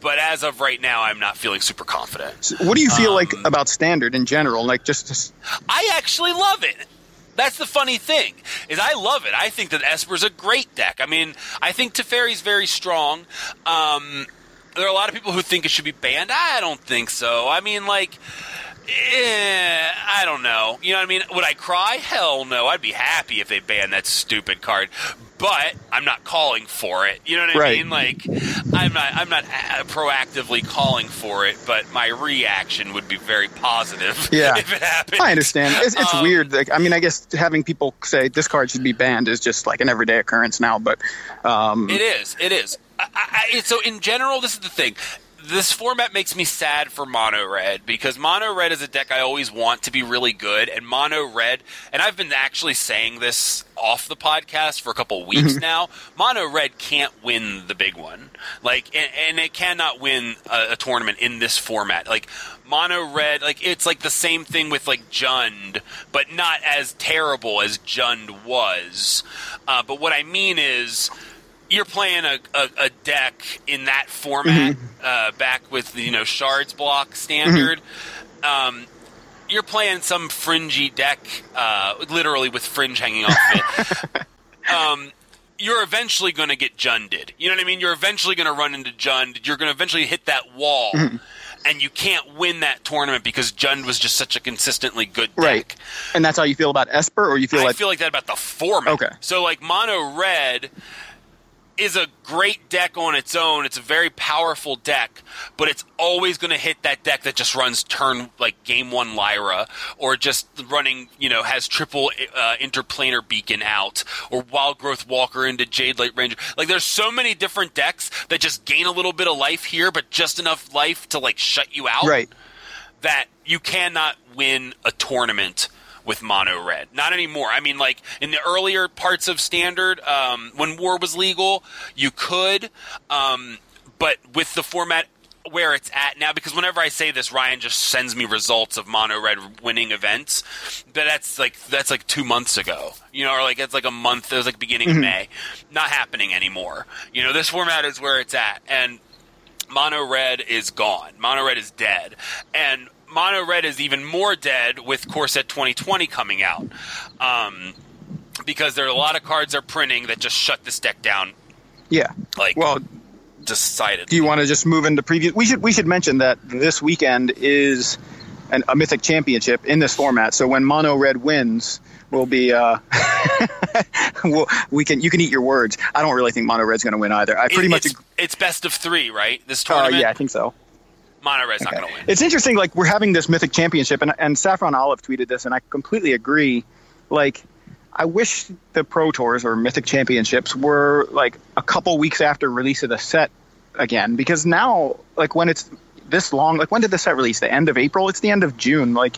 Speaker 2: but as of right now, I'm not feeling super confident.
Speaker 3: So what do you feel like
Speaker 2: Um,
Speaker 3: about standard in general? Like just, just
Speaker 2: I actually love it. That's the funny thing is I love it. I think that Esper's a great deck. I mean, I think Teferi's very strong. Um, there are a lot of people who think it should be banned. I don't think so. I mean, like, eh, I don't know. You know what I mean? Would I cry? Hell no. I'd be happy if they banned that stupid card. But I'm not calling for it. You know what I
Speaker 3: Right.
Speaker 2: mean? Like, I'm not. I'm not uh, proactively calling for it. But my reaction would be very positive.
Speaker 3: Yeah.
Speaker 2: if it happened.
Speaker 3: I understand. It's, it's
Speaker 2: Um,
Speaker 3: weird. Like, I mean, I guess having people say this card should be banned is just like an everyday occurrence now. But um,
Speaker 2: It is. It is. I, I, I- so in general, this is the thing. This format makes me sad for Mono Red because Mono Red is a deck I always want to be really good, and Mono Red, and I've been actually saying this off the podcast for a couple weeks now. Mono Red can't win the big one, like, and, and it cannot win a, a tournament in this format. Like, Mono Red, like it's like the same thing with like Jund, but not as terrible as Jund was. Uh, but what I mean is you're playing a, a, a deck in that format uh, back with the, you know shards block standard. Um, you're playing some fringy deck, uh, literally with fringe hanging off of it. um, you're eventually going to get junded. You know what I mean? You're eventually going to run into jund. You're going to eventually hit that wall. And you can't win that tournament because Jund was just such a consistently good deck.
Speaker 3: right, and that's how you feel about Esper, or you feel
Speaker 2: I
Speaker 3: like
Speaker 2: feel like that about the format.
Speaker 3: Okay.
Speaker 2: So like mono red is a great deck on its own. It's a very powerful deck, but it's always going to hit that deck that just runs turn like game one Lyra, or just running you know has triple uh, interplanar beacon out, or Wildgrowth Walker into Jadelight Ranger. Like there's so many different decks that just gain a little bit of life here, but just enough life to like shut you out
Speaker 3: right.
Speaker 2: that you cannot win a tournament with mono red. Not anymore. I mean, like in the earlier parts of standard, um, when war was legal, you could, um, but with the format where it's at now, because whenever I say this, Ryan just sends me results of mono red winning events, but that's like that's like two months ago, you know, or like it's like a month. It was like beginning of May. Not happening anymore. You know, this format is where it's at, and Mono Red is gone. Mono Red is dead. And Mono Red is even more dead with Core Set 2020 coming out. Um, because there are a lot of cards they're printing that just shut this deck down,
Speaker 3: Yeah.
Speaker 2: like,
Speaker 3: Well,
Speaker 2: decided.
Speaker 3: do you want to just move into preview? We should we should mention that this weekend is an, a Mythic Championship in this format. So when Mono Red wins, we'll be uh, we'll, we can you can eat your words. I don't really think Mono Red's going to win either. I pretty much
Speaker 2: it's,
Speaker 3: ag-
Speaker 2: it's best of three, right? This
Speaker 3: uh,
Speaker 2: tournament?
Speaker 3: yeah, I think so.
Speaker 2: Red's not going to win.
Speaker 3: It's interesting. Like we're having this Mythic Championship, and and Saffron Olive tweeted this, and I completely agree. Like. I wish the Pro Tours or Mythic Championships were like a couple weeks after release of the set again, because now, like when it's this long, like when did the set release? The end of April? It's the end of June. Like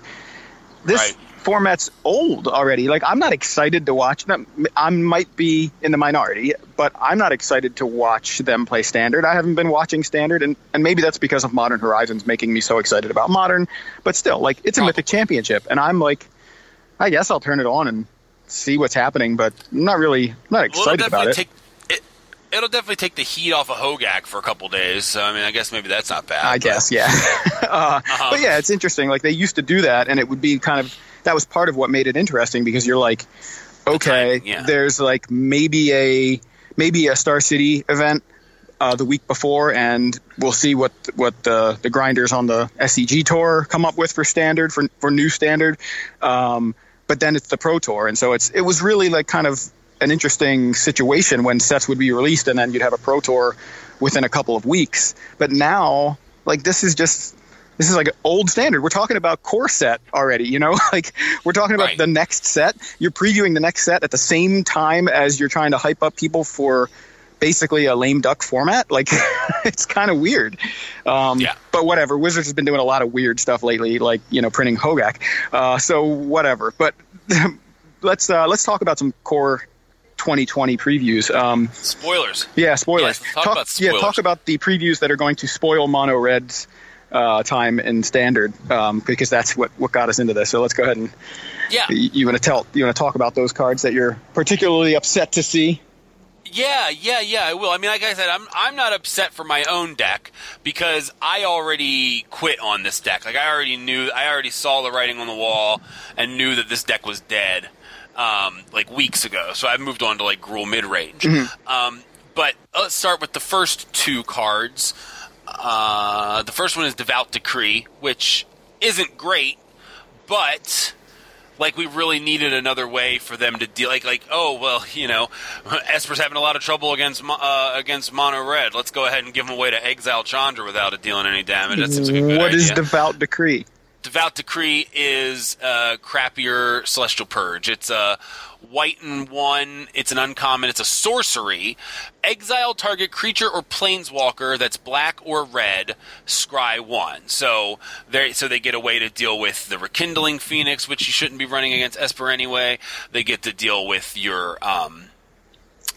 Speaker 3: this
Speaker 2: Right.
Speaker 3: Format's old already. Like I'm not excited to watch them. I might be in the minority, but I'm not excited to watch them play standard. I haven't been watching standard, and, and maybe that's because of Modern Horizons making me so excited about modern. But still, like it's a
Speaker 2: Probably.
Speaker 3: Mythic Championship, and I'm like, I guess I'll turn it on and see what's happening, but I'm not really I'm not excited
Speaker 2: it'll
Speaker 3: about it.
Speaker 2: take it. It'll definitely take the heat off of Hogaak for a couple days. So I mean, I guess maybe that's not bad.
Speaker 3: I
Speaker 2: but-
Speaker 3: guess, yeah. uh,
Speaker 2: Uh-huh.
Speaker 3: But yeah, it's interesting. Like they used to do that, and it would be kind of that was part of what made it interesting because you're like, okay,
Speaker 2: yeah.
Speaker 3: there's like maybe a maybe a Star City event uh, the week before, and we'll see what what the the grinders on the SCG tour come up with for standard for for new standard. Um, but then it's the Pro Tour, and so it's it was really like kind of an interesting situation when sets would be released, and then you'd have a Pro Tour within a couple of weeks. But now, like this is just this is like an old standard. We're talking about core set already, you know? Like we're talking about
Speaker 2: Right.
Speaker 3: the next set. You're previewing the next set at the same time as you're trying to hype up people for basically a lame duck format. Like it's kind of weird. Um,
Speaker 2: Yeah.
Speaker 3: But whatever. Wizards has been doing a lot of weird stuff lately, like you know printing Hogaak. Uh, so whatever. But let's uh, let's talk about some core 2020 previews. Um,
Speaker 2: Spoilers.
Speaker 3: yeah, spoilers.
Speaker 2: Yes, let's talk about
Speaker 3: Yeah,
Speaker 2: spoilers.
Speaker 3: talk about the previews that are going to spoil Mono Red's uh, time in standard um, because that's what, what got us into this. So let's go ahead and
Speaker 2: Yeah.
Speaker 3: you, you want to tell you want to talk about those cards that you're particularly upset to see.
Speaker 2: Yeah, yeah, yeah, I will. I mean, like I said, I'm I'm not upset for my own deck because I already quit on this deck. Like I already knew, I already saw the writing on the wall and knew that this deck was dead, um, like weeks ago. So I moved on to like Gruul mid range. Um, but let's start with the first two cards. Uh, the first one is Devout Decree, which isn't great, but like we really needed another way for them to deal. Like, like oh well, you know, Esper's having a lot of trouble against uh, against Mono Red. Let's go ahead and give him a way to exile Chandra without it dealing any damage. That seems like a good
Speaker 3: What
Speaker 2: idea.
Speaker 3: is devout decree?
Speaker 2: Devout Decree is a crappier Celestial Purge. It's a white and one. It's an uncommon. It's a sorcery. Exile target creature or planeswalker that's black or red. Scry one. So they so they get a way to deal with the Rekindling Phoenix, which you shouldn't be running against Esper anyway. They get to deal with your um,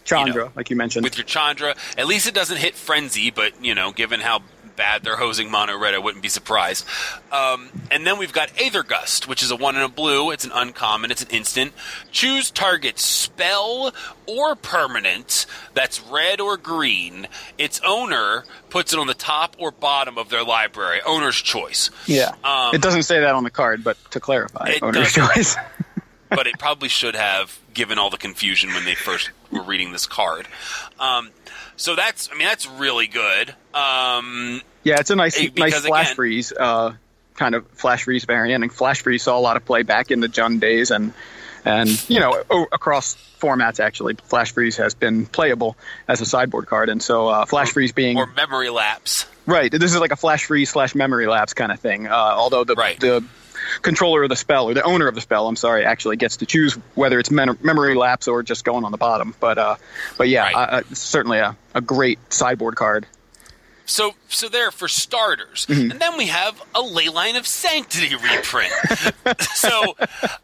Speaker 3: Chandra,
Speaker 2: know,
Speaker 3: like you mentioned.
Speaker 2: with your Chandra. At least it doesn't hit Frenzy, but you know, given how bad they're hosing Mono Red, I wouldn't be surprised. Um, and then we've got Aether Gust, which is a one and a blue. It's an uncommon. It's an instant. Choose target spell or permanent that's red or green. Its owner puts it on the top or bottom of their library. Owner's choice.
Speaker 3: yeah,
Speaker 2: Um,
Speaker 3: it doesn't say that on the card, but to clarify,
Speaker 2: It
Speaker 3: owner's choice.
Speaker 2: but it probably should have given all the confusion when they first were reading this card. Um, so that's, I mean, that's really good. Um,
Speaker 3: Yeah, it's a nice,
Speaker 2: Eh, because
Speaker 3: nice flash
Speaker 2: again-
Speaker 3: freeze, uh, kind of flash freeze variant. And flash freeze saw a lot of play back in the Jund days, and and you know o- across formats actually, flash freeze has been playable as a sideboard card. And so uh, flash freeze being
Speaker 2: or memory lapse.
Speaker 3: right, this is like a flash freeze slash memory lapse kind of thing. Uh, although the
Speaker 2: Right.
Speaker 3: the controller of the spell or the owner of the spell, I'm sorry, actually gets to choose whether it's men- memory lapse or just going on the bottom. But uh, but yeah,
Speaker 2: Right.
Speaker 3: uh, certainly a, a great sideboard card.
Speaker 2: So, so there for starters,
Speaker 3: Mm-hmm.
Speaker 2: and then we have a Leyline of Sanctity reprint. so,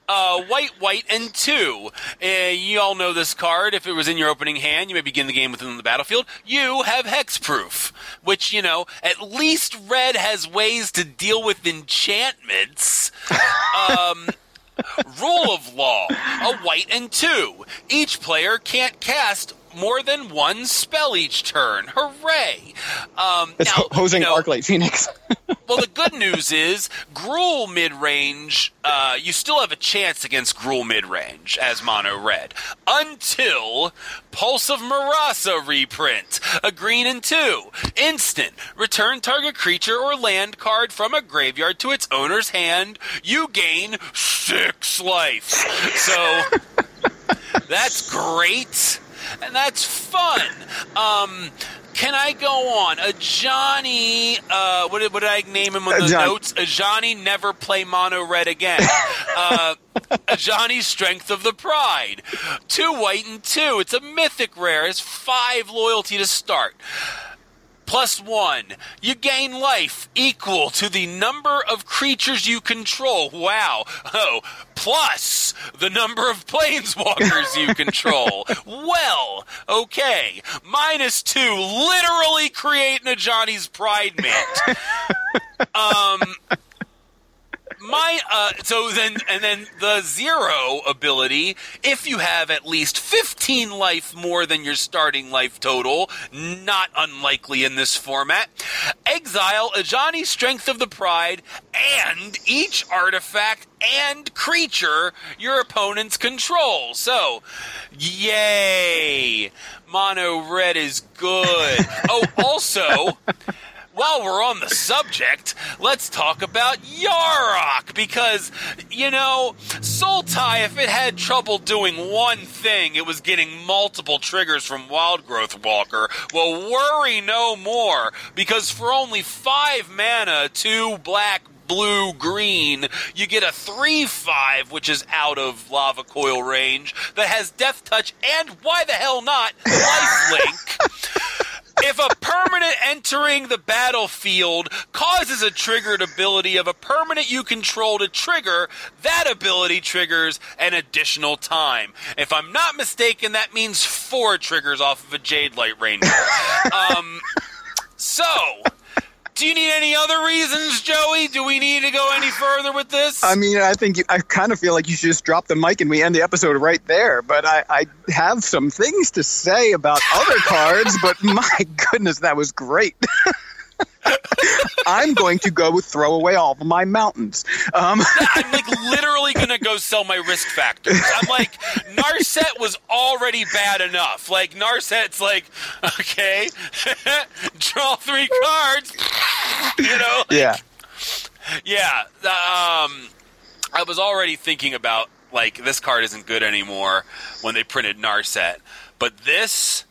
Speaker 2: uh, white, white, and two. Uh, you all know this card. If it was in your opening hand, you may begin the game within the battlefield. You have hexproof, which you know at least red has ways to deal with enchantments. Um, Rule of law: a white and two. Each player can't cast more than one spell each turn. Hooray! Um,
Speaker 3: It's
Speaker 2: now,
Speaker 3: ho- hosing
Speaker 2: you know,
Speaker 3: Arclight Phoenix.
Speaker 2: well, the good news is Gruul mid range. Uh, you still have a chance against Gruul mid range as mono red until Pulse of Murasa reprint. A green and two instant. Return target creature or land card from a graveyard to its owner's hand. You gain six life. So that's great. And that's fun. Um, can I go on? Ajani, uh, what did, what did I name him on the
Speaker 3: Uh, John-
Speaker 2: notes? Ajani never play mono red again. uh, Ajani Strength of the Pride. Two white and two. It's a mythic rare. It's five loyalty to start. Plus one, you gain life equal to the number of creatures you control. Wow. Oh, plus the number of planeswalkers you control. well, okay. Minus two, literally creating Ajani's Pridemate. um, my uh, so then and then the zero ability if you have at least 15 life more than your starting life total not unlikely in this format exile Ajani strength of the pride and each artifact and creature your opponents control. So yay! Mono red is good. Oh also while we're on the subject, let's talk about Yarok because, you know, Sultai, if it had trouble doing one thing, it was getting multiple triggers from Wildgrowth Walker. Well, worry no more because for only five mana, two black, blue, green, you get a 3 5, which is out of Lava Coil range, that has Death Touch and, why the hell not, Lifelink. if a permanent entering the battlefield causes a triggered ability of a permanent you control to trigger, that ability triggers an additional time. If I'm not mistaken, that means four triggers off of a Jadelight Ranger. um, so, do you need any other reasons, Joey? Do we need to go any further with this?
Speaker 3: I mean, I think you, I kind of feel like you should just drop the mic and we end the episode right there. But I, I have some things to say about other cards. But my goodness, that was great. I'm going to go throw away all of my mountains. Um,
Speaker 2: I'm like literally gonna go sell my risk factors. I'm like, Narset was already bad enough. Like Narset's like, okay, draw three cards. You know? Like,
Speaker 3: yeah.
Speaker 2: Yeah. Um, I was already thinking about like this card isn't good anymore when they printed Narset, but this,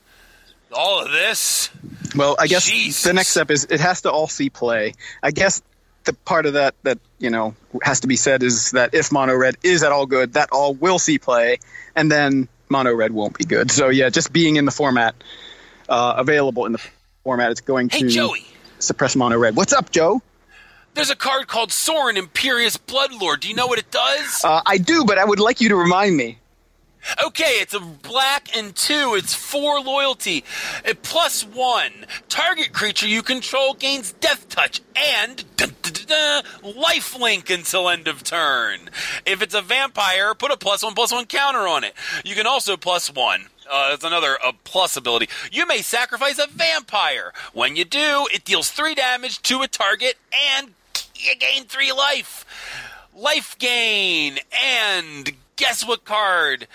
Speaker 2: all of this,
Speaker 3: Well, I guess
Speaker 2: Jesus.
Speaker 3: the next step is it has to all see play. I guess the part of that that you know has to be said is that if mono red is at all good, that all will see play, and then mono red won't be good. So yeah, just being in the format uh, available in the format, it's going
Speaker 2: Hey,
Speaker 3: to
Speaker 2: Joey.
Speaker 3: suppress mono red. What's up, Joe?
Speaker 2: There's a card called Sorin Imperious Bloodlord. Do you know what it does?
Speaker 3: Uh, I do, but I would like you to remind me.
Speaker 2: Okay, it's a black and two. It's four loyalty. Plus one. Target creature you control gains death touch and life link until end of turn. If it's a vampire, put a plus one plus one counter on it. You can also plus one. Uh, another uh, plus ability. You may sacrifice a vampire. When you do, it deals three damage to a target and you gain three life. Life gain and guess what card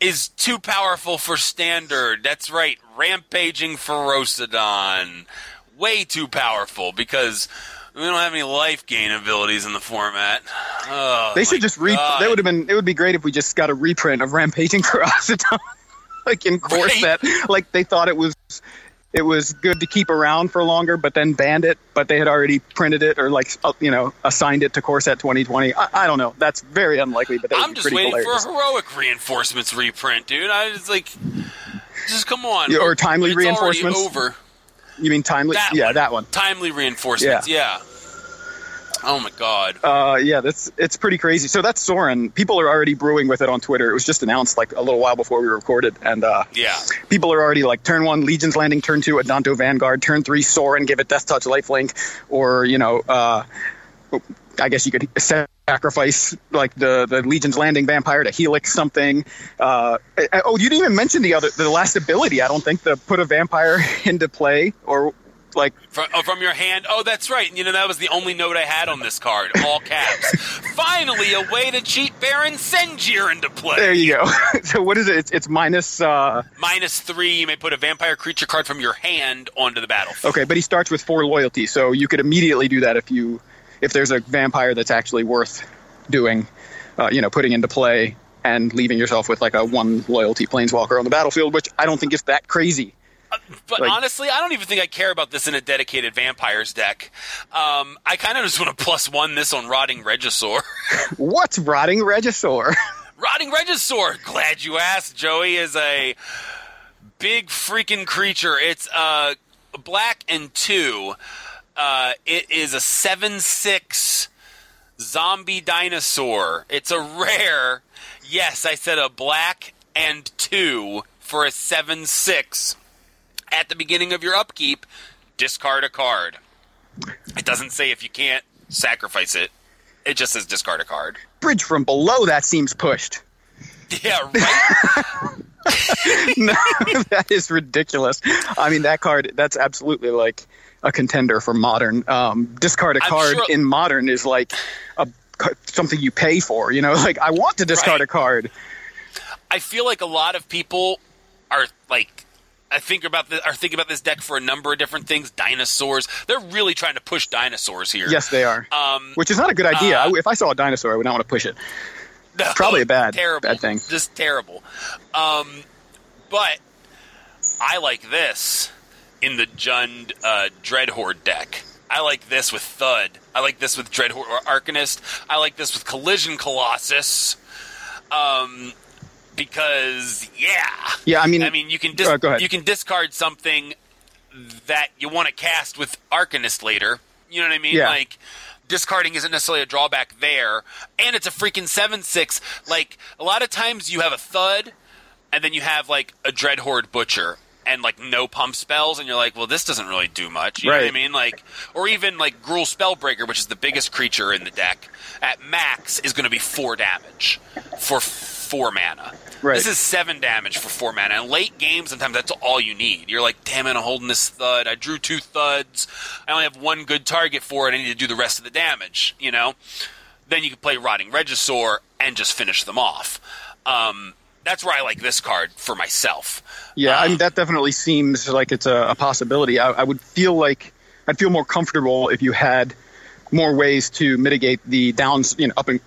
Speaker 2: is too powerful for standard? That's right, rampaging Ferocidon. Way too powerful because we don't have any life gain abilities in the format. Oh,
Speaker 3: They should just re.
Speaker 2: God.
Speaker 3: That would have been. It would be great if we just got a reprint of Rampaging Ferocidon, like in core
Speaker 2: Right.
Speaker 3: set. Like they thought it was. It was good to keep around for longer, but then banned it. But they had already printed it or like uh, you know assigned it to core set 2020. I, I don't know. That's very unlikely, but
Speaker 2: I'm just waiting
Speaker 3: hilarious.
Speaker 2: for a heroic reinforcements reprint, dude. I was like, just come on.
Speaker 3: Yeah, or timely
Speaker 2: It's
Speaker 3: reinforcements?
Speaker 2: over.
Speaker 3: you mean timely?
Speaker 2: That
Speaker 3: yeah,
Speaker 2: one.
Speaker 3: that one.
Speaker 2: Timely reinforcements. Yeah. Oh my god.
Speaker 3: Uh, yeah, that's it's pretty crazy. So that's Sorin. People are already brewing with it on Twitter. It was just announced like a little while before we recorded, and uh,
Speaker 2: yeah.
Speaker 3: people are already like turn one Legion's Landing, turn two Adanto Vanguard, turn three Sorin, give it Death Touch Lifelink, or you know, uh, I guess you could sacrifice like the the Legion's Landing Vampire to Helix something. Uh, uh, oh, you didn't even mention the other the last ability. I don't think to put a vampire into play or like
Speaker 2: From, oh, from your hand. Oh, that's right. You know, that was the only note I had on this card. All caps. Finally, a way to cheat Baron Sengir into play.
Speaker 3: there you go. so what is it? It's, it's minus. Uh,
Speaker 2: Minus three, you may put a vampire creature card from your hand onto the battlefield.
Speaker 3: Okay, but he starts with four loyalty, so you could immediately do that if you if there's a vampire that's actually worth doing, uh, you know, putting into play and leaving yourself with like a one loyalty planeswalker on the battlefield, which I don't think is that crazy.
Speaker 2: But
Speaker 3: Like-
Speaker 2: honestly, I don't even think I care about this in a dedicated vampires deck. Um, I kind of just want to plus one this on Rotting Regisaur.
Speaker 3: What's rotting Regisaur?
Speaker 2: Rotting Regisaur. Glad you asked. Joey is a big freaking creature. It's uh black and two. Uh, it is a seven six zombie dinosaur. It's a rare. Yes, I said a black and two for a seven six. At the beginning of your upkeep, discard a card. It doesn't say if you can't sacrifice it. It just says discard a card.
Speaker 3: Bridge from below that seems pushed.
Speaker 2: Yeah, right.
Speaker 3: no, that is ridiculous. I mean, that card, that's absolutely like a contender for modern. Um, discard a
Speaker 2: I'm
Speaker 3: card
Speaker 2: sure-
Speaker 3: in modern is like a something you pay for. You know, like I want to discard
Speaker 2: Right.
Speaker 3: a card.
Speaker 2: I feel like a lot of people are like I think about the, are thinking about this deck for a number of different things. Dinosaurs. They're really trying to push dinosaurs here.
Speaker 3: Yes, they are.
Speaker 2: Um,
Speaker 3: Which is not a good idea.
Speaker 2: uh,
Speaker 3: if I saw a dinosaur, I would not want to push it.
Speaker 2: No,
Speaker 3: Probably a bad-
Speaker 2: terrible,
Speaker 3: bad thing.
Speaker 2: Just terrible. Um, but I like this in the Jund uh, Dreadhorde deck. I like this with Thud. I like this with Dreadhorde or Arcanist. I like this with Collision Colossus. Um, because yeah,
Speaker 3: Yeah, I mean,
Speaker 2: I mean you can dis-
Speaker 3: Uh,
Speaker 2: you can discard something that you want to cast with Arcanist later. You know what I mean?
Speaker 3: Yeah.
Speaker 2: Like discarding isn't necessarily a drawback there, and it's a freaking seven six. Like a lot of times you have a thud, and then you have like a Dreadhorde Butcher. And like no pump spells, and you're like, well, this doesn't really do much. You know what I mean? Like, or even like Gruul Spellbreaker, which is the biggest creature in the deck, at max is going to be four damage for four mana.
Speaker 3: Right.
Speaker 2: This is seven damage for four mana. And late game, sometimes that's all you need. You're like, damn it, I'm holding this thud. I drew two thuds. I only have one good target for it. I need to do the rest of the damage, you know? Then you can play Rotting Regisaur and just finish them off. Um, that's where I like this card for myself.
Speaker 3: Yeah, I
Speaker 2: Uh,
Speaker 3: mean that definitely seems like it's a, a possibility. I, I would feel like I'd feel more comfortable if you had more ways to mitigate the downs, you know, up and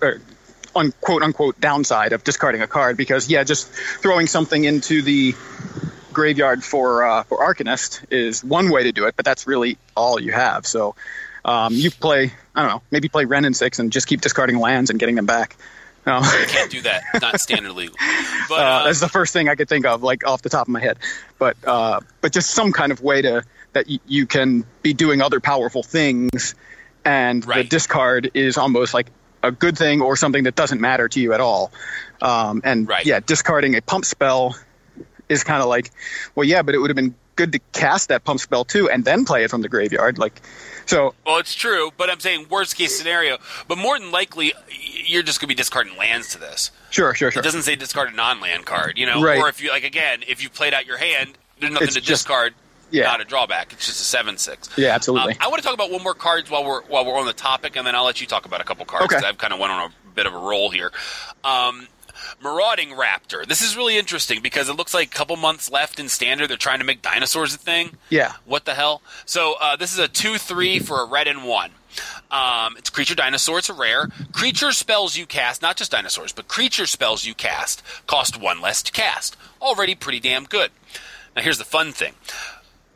Speaker 3: un, quote unquote downside of discarding a card. Because yeah, just throwing something into the graveyard for uh, for Arcanist is one way to do it, but that's really all you have. So um, you play, I don't know, maybe play Wrenn and Six and just keep discarding lands and getting them back. Um,
Speaker 2: Can't do that. Not standard legal. But
Speaker 3: uh,
Speaker 2: uh,
Speaker 3: that's the first thing I could think of, like off the top of my head. But uh, but just some kind of way to that y- you can be doing other powerful things, and the discard is almost like a good thing or something that doesn't matter to you at all. Um, and
Speaker 2: Right.
Speaker 3: yeah, discarding a pump spell is kind of like, well, yeah, but it would have been good to cast that pump spell too, and then play it from the graveyard. Like, so
Speaker 2: Well, it's true, but I'm saying worst case scenario. But more than likely, you're just going to be discarding lands to this.
Speaker 3: sure, sure, sure.
Speaker 2: It doesn't say discard a non-land card, you know.
Speaker 3: Right.
Speaker 2: Or if you like again, if you played out your hand, there's nothing
Speaker 3: It's
Speaker 2: to
Speaker 3: just-
Speaker 2: discard.
Speaker 3: Yeah.
Speaker 2: Not a drawback. It's just a seven six.
Speaker 3: Yeah, absolutely.
Speaker 2: Um, I want to talk about one more cards while we're while we're on the topic, and then I'll let you talk about a couple cards
Speaker 3: Okay.
Speaker 2: I've kind of went on a bit of a roll here. Um, Marauding Raptor. This is really interesting because it looks like a couple months left in Standard. They're trying to make dinosaurs a thing.
Speaker 3: Yeah.
Speaker 2: What the hell? So uh, this is a two three for a red and one. Um, it's creature dinosaur. It's a rare creature spells you cast. Not just dinosaurs, but creature spells you cast cost one less to cast. Already pretty damn good. Now here's the fun thing.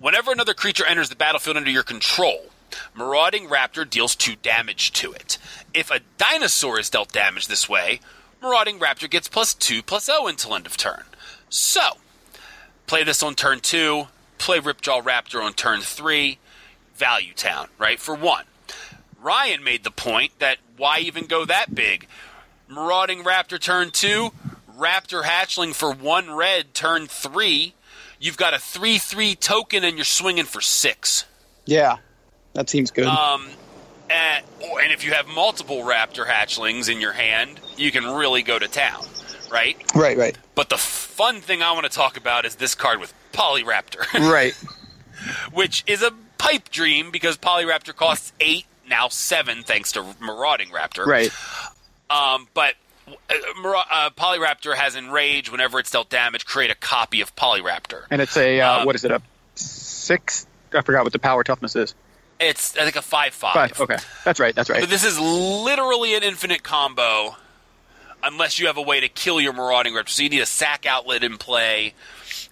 Speaker 2: Whenever another creature enters the battlefield under your control, Marauding Raptor deals 2 damage to it. If a dinosaur is dealt damage this way, Marauding Raptor gets plus 2 plus 0 until end of turn. So, play this on turn 2, play Ripjaw Raptor on turn 3, Value Town, right, for 1. Ryan made the point that why even go that big? Marauding Raptor turn 2, Raptor Hatchling for 1 red turn 3. You've got a 3 3 token and you're swinging for 6.
Speaker 3: yeah, that seems good.
Speaker 2: Um, and, and if you have multiple Raptor hatchlings in your hand, you can really go to town, right?
Speaker 3: right, right,
Speaker 2: But the fun thing I want to talk about is this card with Polyraptor,
Speaker 3: right.
Speaker 2: which is a pipe dream because Polyraptor costs eight, now seven, thanks to Marauding Raptor.
Speaker 3: Right.
Speaker 2: Um, but uh, uh, Polyraptor has Enrage. Whenever it's dealt damage, create a copy of Polyraptor.
Speaker 3: And it's a uh,
Speaker 2: Um,
Speaker 3: what is it? A six? I forgot what the power toughness is.
Speaker 2: It's I think a five five.
Speaker 3: Five. Okay, that's right. That's right.
Speaker 2: But this is literally an infinite combo, unless you have a way to kill your Marauding Raptor. So you need a sack outlet in play.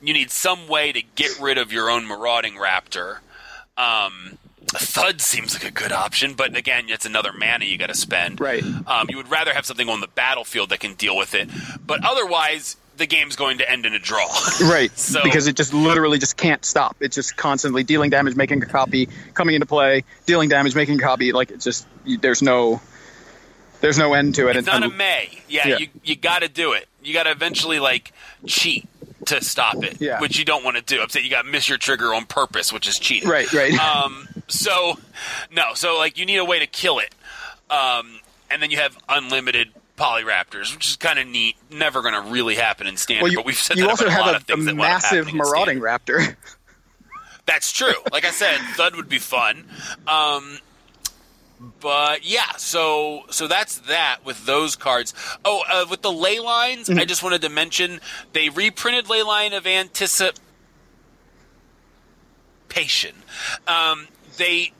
Speaker 2: You need some way to get rid of your own Marauding Raptor. Um, Thud seems like a good option, but again, it's another mana you got to spend.
Speaker 3: Right.
Speaker 2: Um, you would rather have something on the battlefield that can deal with it, but otherwise. the game's going to end in a draw.
Speaker 3: Right.
Speaker 2: So-
Speaker 3: because it just literally just can't stop. It's just constantly dealing damage, making a copy, coming into play, dealing damage, making a copy. Like it's just there's no there's no end to it.
Speaker 2: It's not a may. Yeah,
Speaker 3: Yeah.
Speaker 2: you you got to do it. You got to eventually like cheat to stop it,
Speaker 3: Yeah.
Speaker 2: which you don't want to do. I'm saying you got to miss your trigger on purpose, which is cheating.
Speaker 3: Right, right.
Speaker 2: Um, so no, so like you need a way to kill it, um, and then you have unlimited polyraptors, which is kind of neat. Never going to really happen in standard,
Speaker 3: well, you,
Speaker 2: but we've said
Speaker 3: you
Speaker 2: that
Speaker 3: also
Speaker 2: a
Speaker 3: have a, a
Speaker 2: that
Speaker 3: massive marauding raptor.
Speaker 2: That's true. Like I said, Thud would be fun. Um, but yeah, so so that's that with those cards. Oh, uh, with the ley lines,
Speaker 3: Mm-hmm.
Speaker 2: I just wanted to mention they reprinted Leyline of Anticipation. Um, they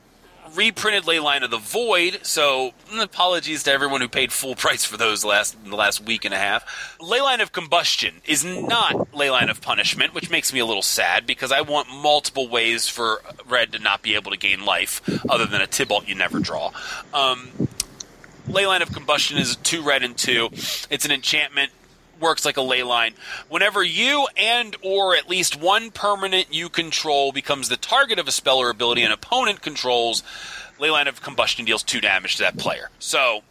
Speaker 2: reprinted Leyline of the Void, so mm, apologies to everyone who paid full price for those last in the last week and a half. Leyline of Combustion is not Leyline of Punishment, which makes me a little sad because I want multiple ways for Red to not be able to gain life other than a Tibalt you never draw. Um, Leyline of Combustion is two red and two. It's an enchantment. Works like a ley line. Whenever you and or at least one permanent you control becomes the target of a spell or ability an opponent controls, Leyline of Combustion deals two damage to that player. So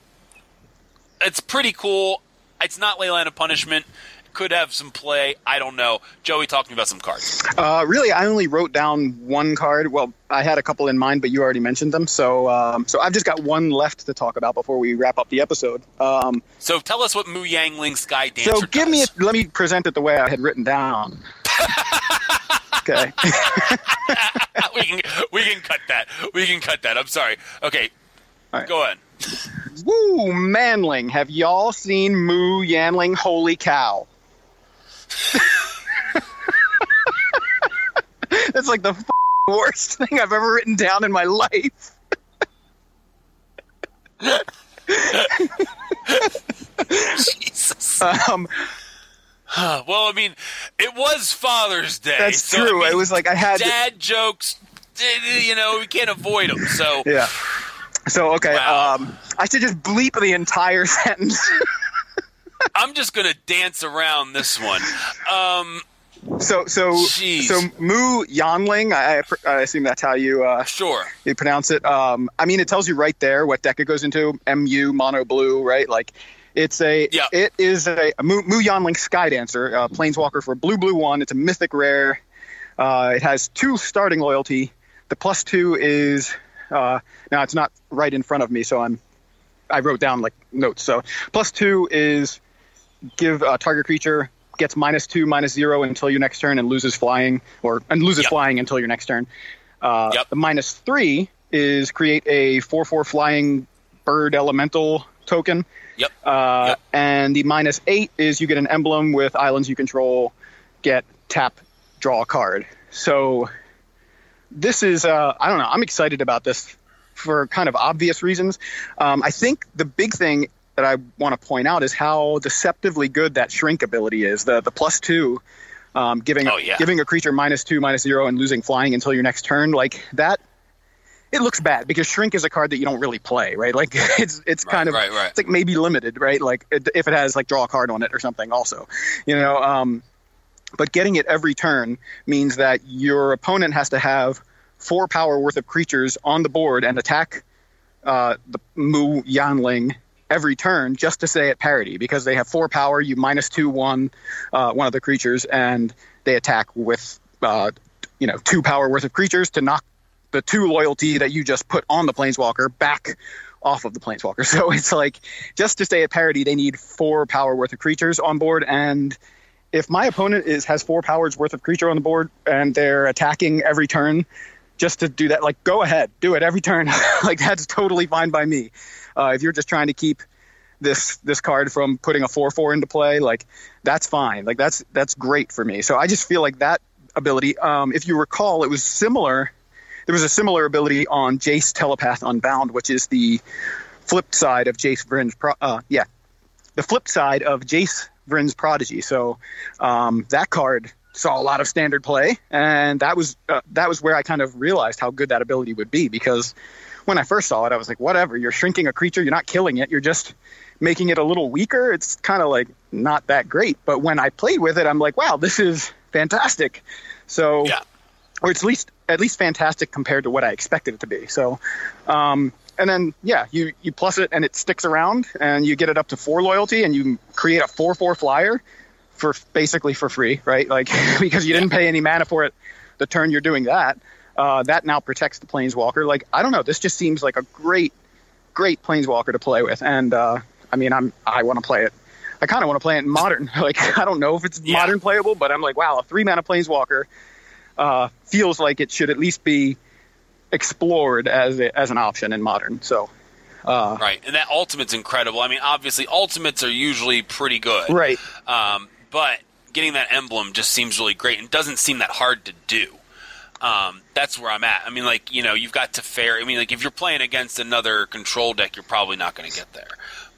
Speaker 2: it's pretty cool. It's not Leyline of Punishment. Could have some play. I don't know. Joey talking about some cards.
Speaker 3: Uh, really, I only wrote down one card. Well, I had a couple in mind, but you already mentioned them. So, um, so I've just got one left to talk about before we wrap up the episode. Um,
Speaker 2: So tell us what Mu Yanling Sky Dancer
Speaker 3: so, give me. A, let me present it the way I had written down. okay.
Speaker 2: we can we can cut that. We can cut that. I'm sorry. Okay,
Speaker 3: right.
Speaker 2: go ahead.
Speaker 3: Woo, Manling. Have y'all seen Moo Yanling? Holy cow. That's like the f- worst thing I've ever written down in my life.
Speaker 2: Jesus.
Speaker 3: Um,
Speaker 2: well, I mean, it was Father's Day.
Speaker 3: that's
Speaker 2: so, I
Speaker 3: true.
Speaker 2: mean,
Speaker 3: it was like I had.
Speaker 2: dad jokes. eh, You know, we can't avoid them. So
Speaker 3: Yeah. So, okay.
Speaker 2: Wow.
Speaker 3: Um, I should just bleep the entire sentence.
Speaker 2: I'm just gonna dance around this one. Um,
Speaker 3: so, so,
Speaker 2: Jeez.
Speaker 3: so Moo Yanling, I, I- I assume that's how you uh,
Speaker 2: sure.
Speaker 3: you pronounce it. Um, I mean, it tells you right there what deck it goes into. MU mono blue, right? Like, it's a
Speaker 2: Yeah.
Speaker 3: it is a, a Mu, Mu Yanling Sky Dancer, uh, Planeswalker for blue blue one. It's a mythic rare. Uh, it has two starting loyalty. The plus two is uh, now it's not right in front of me, so I'm I wrote down like notes. So plus two is give a target creature gets minus two, minus zero until your next turn and loses flying, or and loses
Speaker 2: Yep.
Speaker 3: flying until your next turn. Uh,
Speaker 2: Yep.
Speaker 3: The minus three is create a four-four flying bird elemental token.
Speaker 2: Yep.
Speaker 3: Uh,
Speaker 2: Yep.
Speaker 3: And the minus eight is you get an emblem with islands you control, get tap, draw a card. So this is uh, I don't know. I'm excited about this for kind of obvious reasons. Um, I think the big thing that I want to point out is how deceptively good that shrink ability is. The the plus two, um, giving
Speaker 2: Oh, yeah.
Speaker 3: giving a creature minus two, minus zero, and losing flying until your next turn. Like that, it looks bad because shrink is a card that you don't really play, right? Like it's it's kind of
Speaker 2: right, right.
Speaker 3: it's like maybe limited, right? Like it, if it has like draw a card on it or something, also, you know. Um, but getting it every turn means that your opponent has to have four power worth of creatures on the board and attack uh, the Mu Yanling every turn just to stay at parity because they have four power. You minus two one uh, one of the creatures and they attack with uh, you know two power worth of creatures to knock the two loyalty that you just put on the planeswalker back off of the planeswalker. So it's like just to stay at parity, they need four power worth of creatures on board and if my opponent is has four powers worth of creature on the board and they're attacking every turn just to do that like go ahead do it every turn like that's totally fine by me uh, if you're just trying to keep this this card from putting a four four into play like that's fine like that's that's great for me so i just feel like that ability um, if you recall it was similar there was a similar ability on jace telepath unbound which is the flipped side of jace Vryn's pro- uh, yeah the flip side of Jace Vryn's Prodigy. So um, that card saw a lot of standard play, and that was uh, that was where I kind of realized how good that ability would be because when I first saw it, I was like, whatever. You're shrinking a creature. You're not killing it. You're just making it a little weaker. It's kind of like not that great. But when I played with it, I'm like, wow, this is fantastic. So,
Speaker 2: Yeah.
Speaker 3: or it's at least at least fantastic compared to what I expected it to be. So, um, and then yeah, you you plus it and it sticks around, and you get it up to four loyalty, and you create a four four flyer for basically for free, right? Like because you didn't pay any mana for it the turn you're doing that. Uh, that now protects the planeswalker. Like I don't know, this just seems like a great, great planeswalker to play with, and uh, I mean, I'm I want to play it. I kind of want to play it in modern. Like I don't know if it's
Speaker 2: Yeah.
Speaker 3: modern playable, but I'm like, wow, a three mana planeswalker uh, feels like it should at least be explored as a, as an option in modern. So uh,
Speaker 2: Right, and that ultimate's incredible. I mean, obviously, ultimates are usually pretty good.
Speaker 3: right,
Speaker 2: Um, but getting that emblem just seems really great and doesn't seem that hard to do. Um, that's where I'm at. I mean, like you know, you've got to fair. I mean, like if you're playing against another control deck, you're probably not going to get there.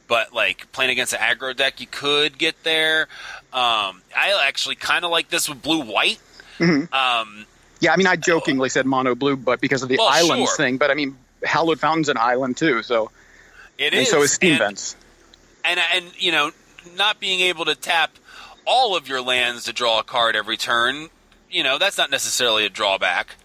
Speaker 2: But like playing against an aggro deck, you could get there. Um, I actually kind of like this with blue white. Um,
Speaker 3: yeah. I mean, I jokingly said mono blue, but because of the
Speaker 2: Well,
Speaker 3: islands
Speaker 2: sure.
Speaker 3: thing. But I mean, Hallowed Fountain's an island too, so
Speaker 2: it
Speaker 3: and
Speaker 2: is.
Speaker 3: so is Steam
Speaker 2: and-
Speaker 3: Vents.
Speaker 2: and and you know not being able to tap all of your lands to draw a card every turn you know that's not necessarily a drawback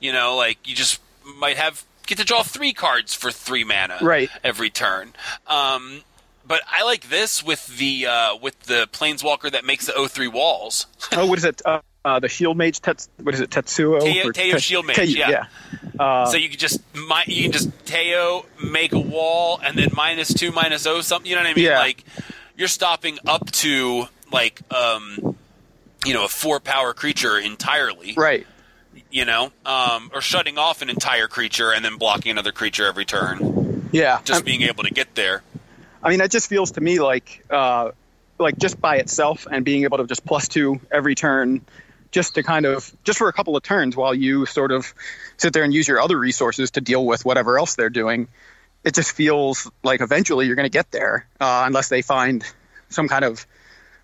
Speaker 2: you know like you just might have get to draw three cards for three mana
Speaker 3: Right.
Speaker 2: every turn um but I like this with the uh, with the planeswalker that makes the O3 walls.
Speaker 3: oh, what is it? Uh, uh, the Shield Mage. Tets, what is it? Tetsuo.
Speaker 2: Teo- Teo
Speaker 3: Te-
Speaker 2: Shield Mage,
Speaker 3: Teo-
Speaker 2: yeah.
Speaker 3: Uh,
Speaker 2: so you can just mi- you can just Teyo make a wall and then minus two minus O something. You know what I mean?
Speaker 3: Yeah.
Speaker 2: Like you're stopping up to like um you know a four power creature entirely.
Speaker 3: right.
Speaker 2: You know, um, or shutting off an entire creature and then blocking another creature every turn.
Speaker 3: Yeah.
Speaker 2: Just
Speaker 3: I,
Speaker 2: being able to get there.
Speaker 3: I mean, that just feels to me like, uh, like just by itself and being able to just plus two every turn, just to kind of just for a couple of turns while you sort of sit there and use your other resources to deal with whatever else they're doing. It just feels like eventually you're going to get there, uh, unless they find some kind of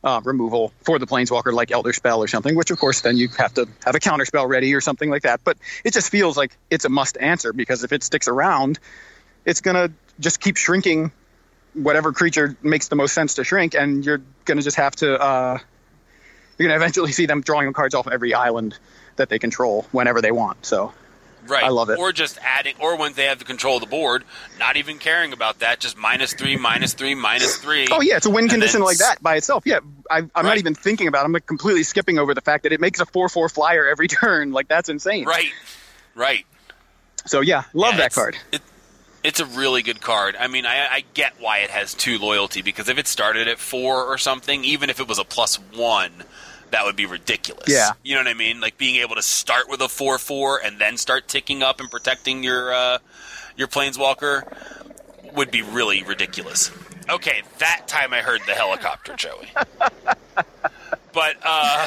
Speaker 3: uh, removal for the planeswalker like elder spell or something which of course then you have to have a counter spell ready or something like that. But it just feels like it's a must answer because if it sticks around it's going to just keep shrinking whatever creature makes the most sense to shrink and you're going to just have to uh, you're going to eventually see them drawing cards off every island that they control whenever they want so
Speaker 2: Right.
Speaker 3: I love it.
Speaker 2: Or just adding, or when they have the control of the board, not even caring about that, just minus three, minus three, minus three.
Speaker 3: Oh yeah, it's a win condition
Speaker 2: then
Speaker 3: like that by itself. Yeah, I, I'm not even thinking about. it. I'm like completely skipping over the fact that it makes a four-four flyer every turn. Like that's insane.
Speaker 2: Right. Right.
Speaker 3: So yeah, love
Speaker 2: Yeah,
Speaker 3: that card.
Speaker 2: It, it's a really good card. I mean, I, I get why it has two loyalty because if it started at four or something, even if it was a plus one, that would be ridiculous.
Speaker 3: Yeah.
Speaker 2: you know what I mean. Like being able to start with a four four and then start ticking up and protecting your uh, your planeswalker would be really ridiculous. Okay, that time I heard the helicopter, Joey. but uh,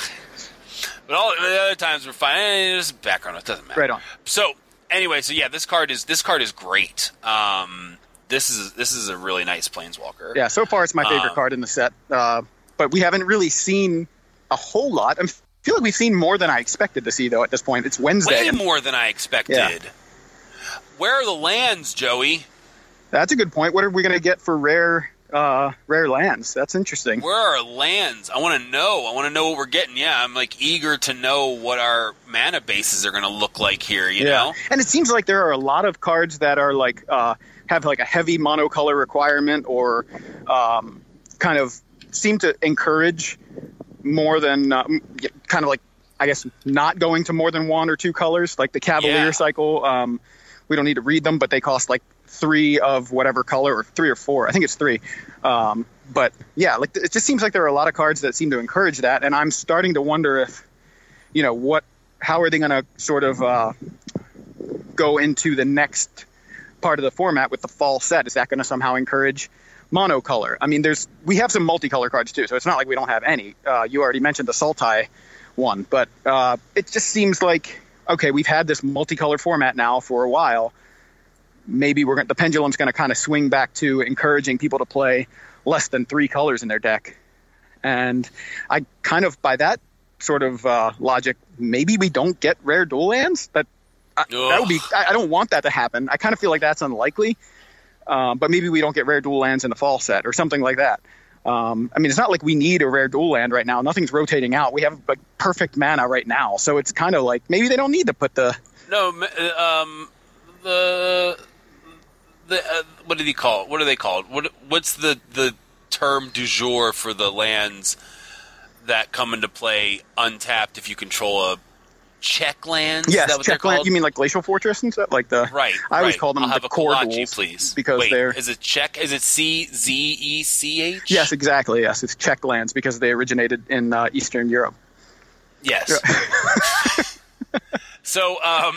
Speaker 2: but all the other times were fine. Eh, There's background. It doesn't matter.
Speaker 3: Right on.
Speaker 2: So anyway, so yeah, this card is this card is great. Um, this is this is a really nice planeswalker.
Speaker 3: Yeah, so far it's my favorite
Speaker 2: Um,
Speaker 3: card in the set. Uh, but we haven't really seen a whole lot. I feel like we've seen more than I expected to see though. At this point, it's Wednesday.
Speaker 2: way more than I expected.
Speaker 3: Yeah.
Speaker 2: Where are the lands, Joey?
Speaker 3: That's a good point. What are we going to get for rare uh, rare lands? That's interesting.
Speaker 2: Where are lands? I want to know. I want to know what we're getting. Yeah, I'm like eager to know what our mana bases are going to look like here. You know,
Speaker 3: and it seems like there are a lot of cards that are like uh, have like a heavy monocolor requirement or um, kind of seem to encourage more than uh, kind of like I guess not going to more than one or two colors, like the Cavalier
Speaker 2: Yeah.
Speaker 3: cycle. Um, we don't need to read them, but they cost like three of whatever color, or three or four. I think it's three. Um, but yeah, like it just seems like there are a lot of cards that seem to encourage that, and I'm starting to wonder if you know what, how are they going to sort of uh, go into the next part of the format with the fall set? Is that going to somehow encourage monocolor? I mean, there's we have some multicolor cards too, so it's not like we don't have any. Uh, you already mentioned the Sultai one, but uh, it just seems like okay, we've had this multicolor format now for a while. Maybe we're gonna, the pendulum's going to kind of swing back to encouraging people to play less than three colors in their deck, and I kind of by that sort of uh, logic, maybe we don't get rare dual lands. That I, that would be. I, I don't want that to happen. I kind of feel like that's unlikely. Um, but maybe we don't get rare dual lands in the fall set or something like that. Um, I mean, it's not like we need a rare dual land right now. Nothing's rotating out. We have like perfect mana right now, so it's kind of like maybe they don't need to put the.
Speaker 2: No, uh, um, the the uh, what did he call? it? What are they called? What what's the the term du jour for the lands that come into play untapped if you control a check lands?
Speaker 3: Yes, land. You mean like glacial fortress and stuff? Like the
Speaker 2: Right.
Speaker 3: I always
Speaker 2: right.
Speaker 3: call them
Speaker 2: I'll
Speaker 3: the
Speaker 2: a
Speaker 3: core duels
Speaker 2: please.
Speaker 3: because
Speaker 2: Wait,
Speaker 3: they're
Speaker 2: is it check? Is it C Z E C H?
Speaker 3: yes, exactly. Yes, it's check lands because they originated in uh, Eastern Europe.
Speaker 2: Yes. so, um,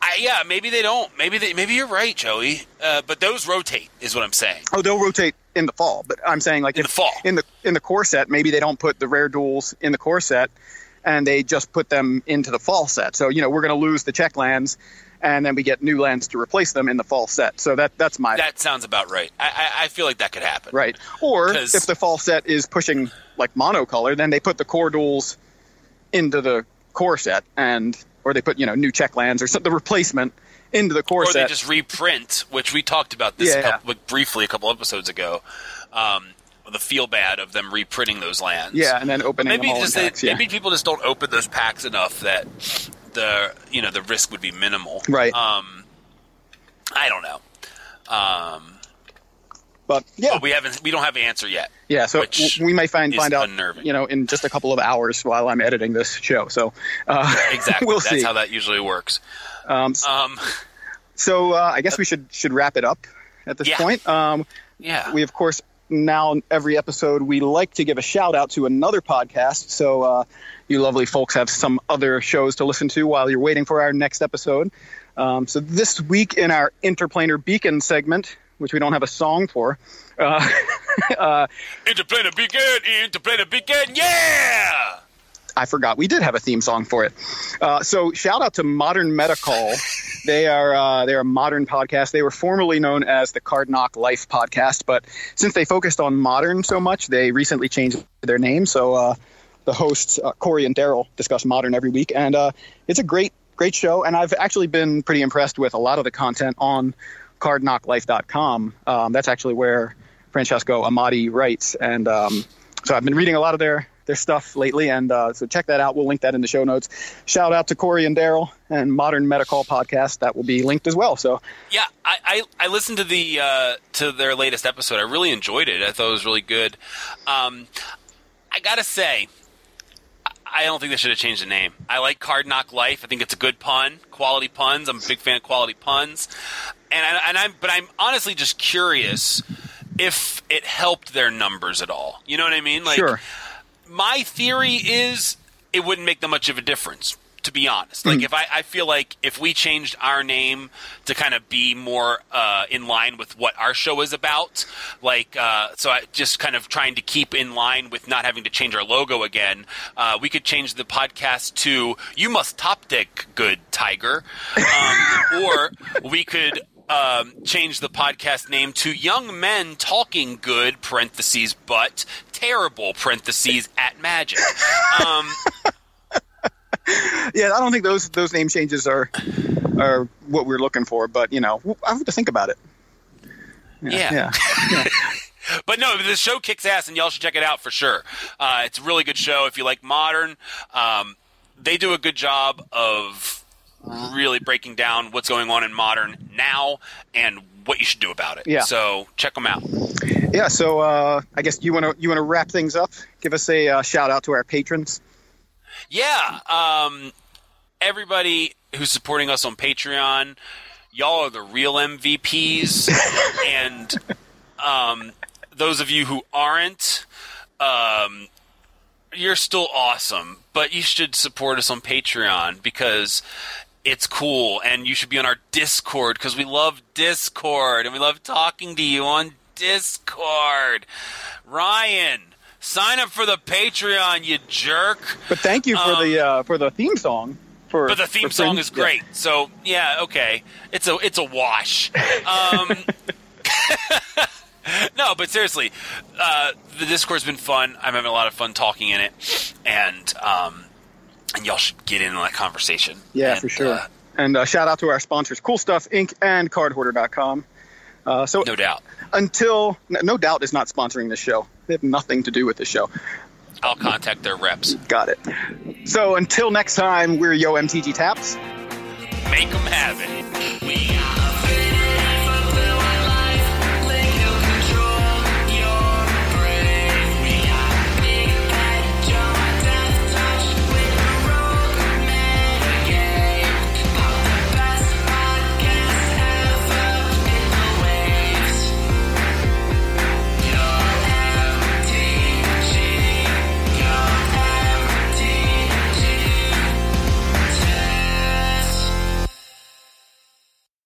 Speaker 2: I, yeah, maybe they don't. Maybe they. Maybe you're right, Joey. Uh, but those rotate, is what I'm saying.
Speaker 3: Oh, they'll rotate in the fall, but I'm saying like
Speaker 2: In
Speaker 3: if,
Speaker 2: the fall.
Speaker 3: in the in the core set, maybe they don't put the rare duels in the core set, and they just put them into the fall set. So you know we're going to lose the check lands, and then we get new lands to replace them in the fall set. So that that's my
Speaker 2: That sounds about right. I, I, I feel like that could happen.
Speaker 3: right. Or
Speaker 2: 'Cause-
Speaker 3: if the fall set is pushing like monocolor, then they put the core duels into the core set, and or they put you know new check lands or the replacement into the core
Speaker 2: Or they just reprint, which we talked about this
Speaker 3: Yeah.
Speaker 2: couple, like, briefly a couple episodes ago. Um, the feel bad of them reprinting those lands.
Speaker 3: yeah, and then opening
Speaker 2: maybe
Speaker 3: them all
Speaker 2: just they,
Speaker 3: packs, yeah.
Speaker 2: maybe people just don't open those packs enough that the you know the risk would be minimal.
Speaker 3: Right.
Speaker 2: Um, I don't know. Um,
Speaker 3: but yeah,
Speaker 2: but we haven't we don't have an answer yet.
Speaker 3: Yeah, so we may find find out,
Speaker 2: unnerving.
Speaker 3: you know, in just a couple of hours while I'm editing this show. So uh,
Speaker 2: Exactly.
Speaker 3: we'll
Speaker 2: That's
Speaker 3: see.
Speaker 2: how that usually works.
Speaker 3: um,
Speaker 2: Um,
Speaker 3: so uh, I guess we should should wrap it up at this
Speaker 2: Yeah.
Speaker 3: point. Um,
Speaker 2: yeah.
Speaker 3: we of course now every episode we like to give a shout out to another podcast. So uh, you lovely folks have some other shows to listen to while you're waiting for our next episode. Um, so this week in our interplanar beacon segment, which we don't have a song for. Uh, uh,
Speaker 2: Interplanar beacon Interplanar begin. Yeah.
Speaker 3: I forgot we did have a theme song for it. Uh, so shout out to Modern Metacall. they are uh, they're a modern podcast. They were formerly known as the Card Knock Life podcast, but since they focused on modern so much, they recently changed their name. So uh, the hosts uh, Corey and Daryl discuss modern every week, and uh, it's a great great show. And I've actually been pretty impressed with a lot of the content on CardKnockLife.com. Um, that's actually where Francesco Amati writes, and um, so I've been reading a lot of their their stuff lately, and uh, so check that out. We'll link that in the show notes. Shout out to Corey and Daryl and Modern Meta-Call Podcast that will be linked as well. So
Speaker 2: Yeah, I, I, I listened to the uh, to their latest episode. I really enjoyed it. I thought it was really good. Um, I gotta say, I- I don't think they should have changed the name. I like Card Knock Life. I think it's a good pun, quality puns. I'm a big fan of quality puns, and I, and I'm but I'm honestly just curious if it helped their numbers at all. You know what I mean? Like,
Speaker 3: sure,
Speaker 2: my theory is it wouldn't make that much of a difference to be honest. Like if I, I feel like if we changed our name to kind of be more uh, in line with what our show is about like uh, so I just kind of trying to keep in line with not having to change our logo again uh, we could change the podcast to you must top deck good tiger. Um, or we could um, change the podcast name to Young Men Talking Good, parentheses, but terrible, parentheses, at magic. Um,
Speaker 3: yeah, I don't think those those name changes are are what we're looking for, but you know, I have to think about it.
Speaker 2: yeah.
Speaker 3: yeah.
Speaker 2: But no, the show kicks ass, and y'all should check it out for sure. Uh, it's a really good show. If you like modern, um, they do a good job of really breaking down what's going on in modern now and what you should do about it.
Speaker 3: Yeah.
Speaker 2: So check them out.
Speaker 3: Yeah, so uh, I guess you want to you want to wrap things up. Give us a uh, shout out to our patrons.
Speaker 2: Yeah. Um, everybody who's supporting us on Patreon, y'all are the real MVPs. and um, those of you who aren't, um, you're still awesome. But you should support us on Patreon because it's cool. And you should be on our Discord because we love Discord and we love talking to you on Discord. Ryan. Sign up for the Patreon, you jerk.
Speaker 3: But thank you for
Speaker 2: Um,
Speaker 3: the uh, for the theme song. For
Speaker 2: But the theme song is great. So yeah, okay, it's a it's a wash. Um, no, but seriously, uh, the Discord's been fun. I'm having a lot of fun talking in it, and um, and y'all should get in on that conversation.
Speaker 3: Yeah,
Speaker 2: And,
Speaker 3: for sure.
Speaker 2: uh,
Speaker 3: And uh, shout out to our sponsors, Cool Stuff Inc. and CardHoarder.com. Uh, so
Speaker 2: No doubt.
Speaker 3: until no, doubt is not sponsoring this show. They have nothing to do with the show.
Speaker 2: I'll contact their reps.
Speaker 3: Got it. So until next time, we're Yo MTG Taps.
Speaker 2: Make them have it.
Speaker 4: We are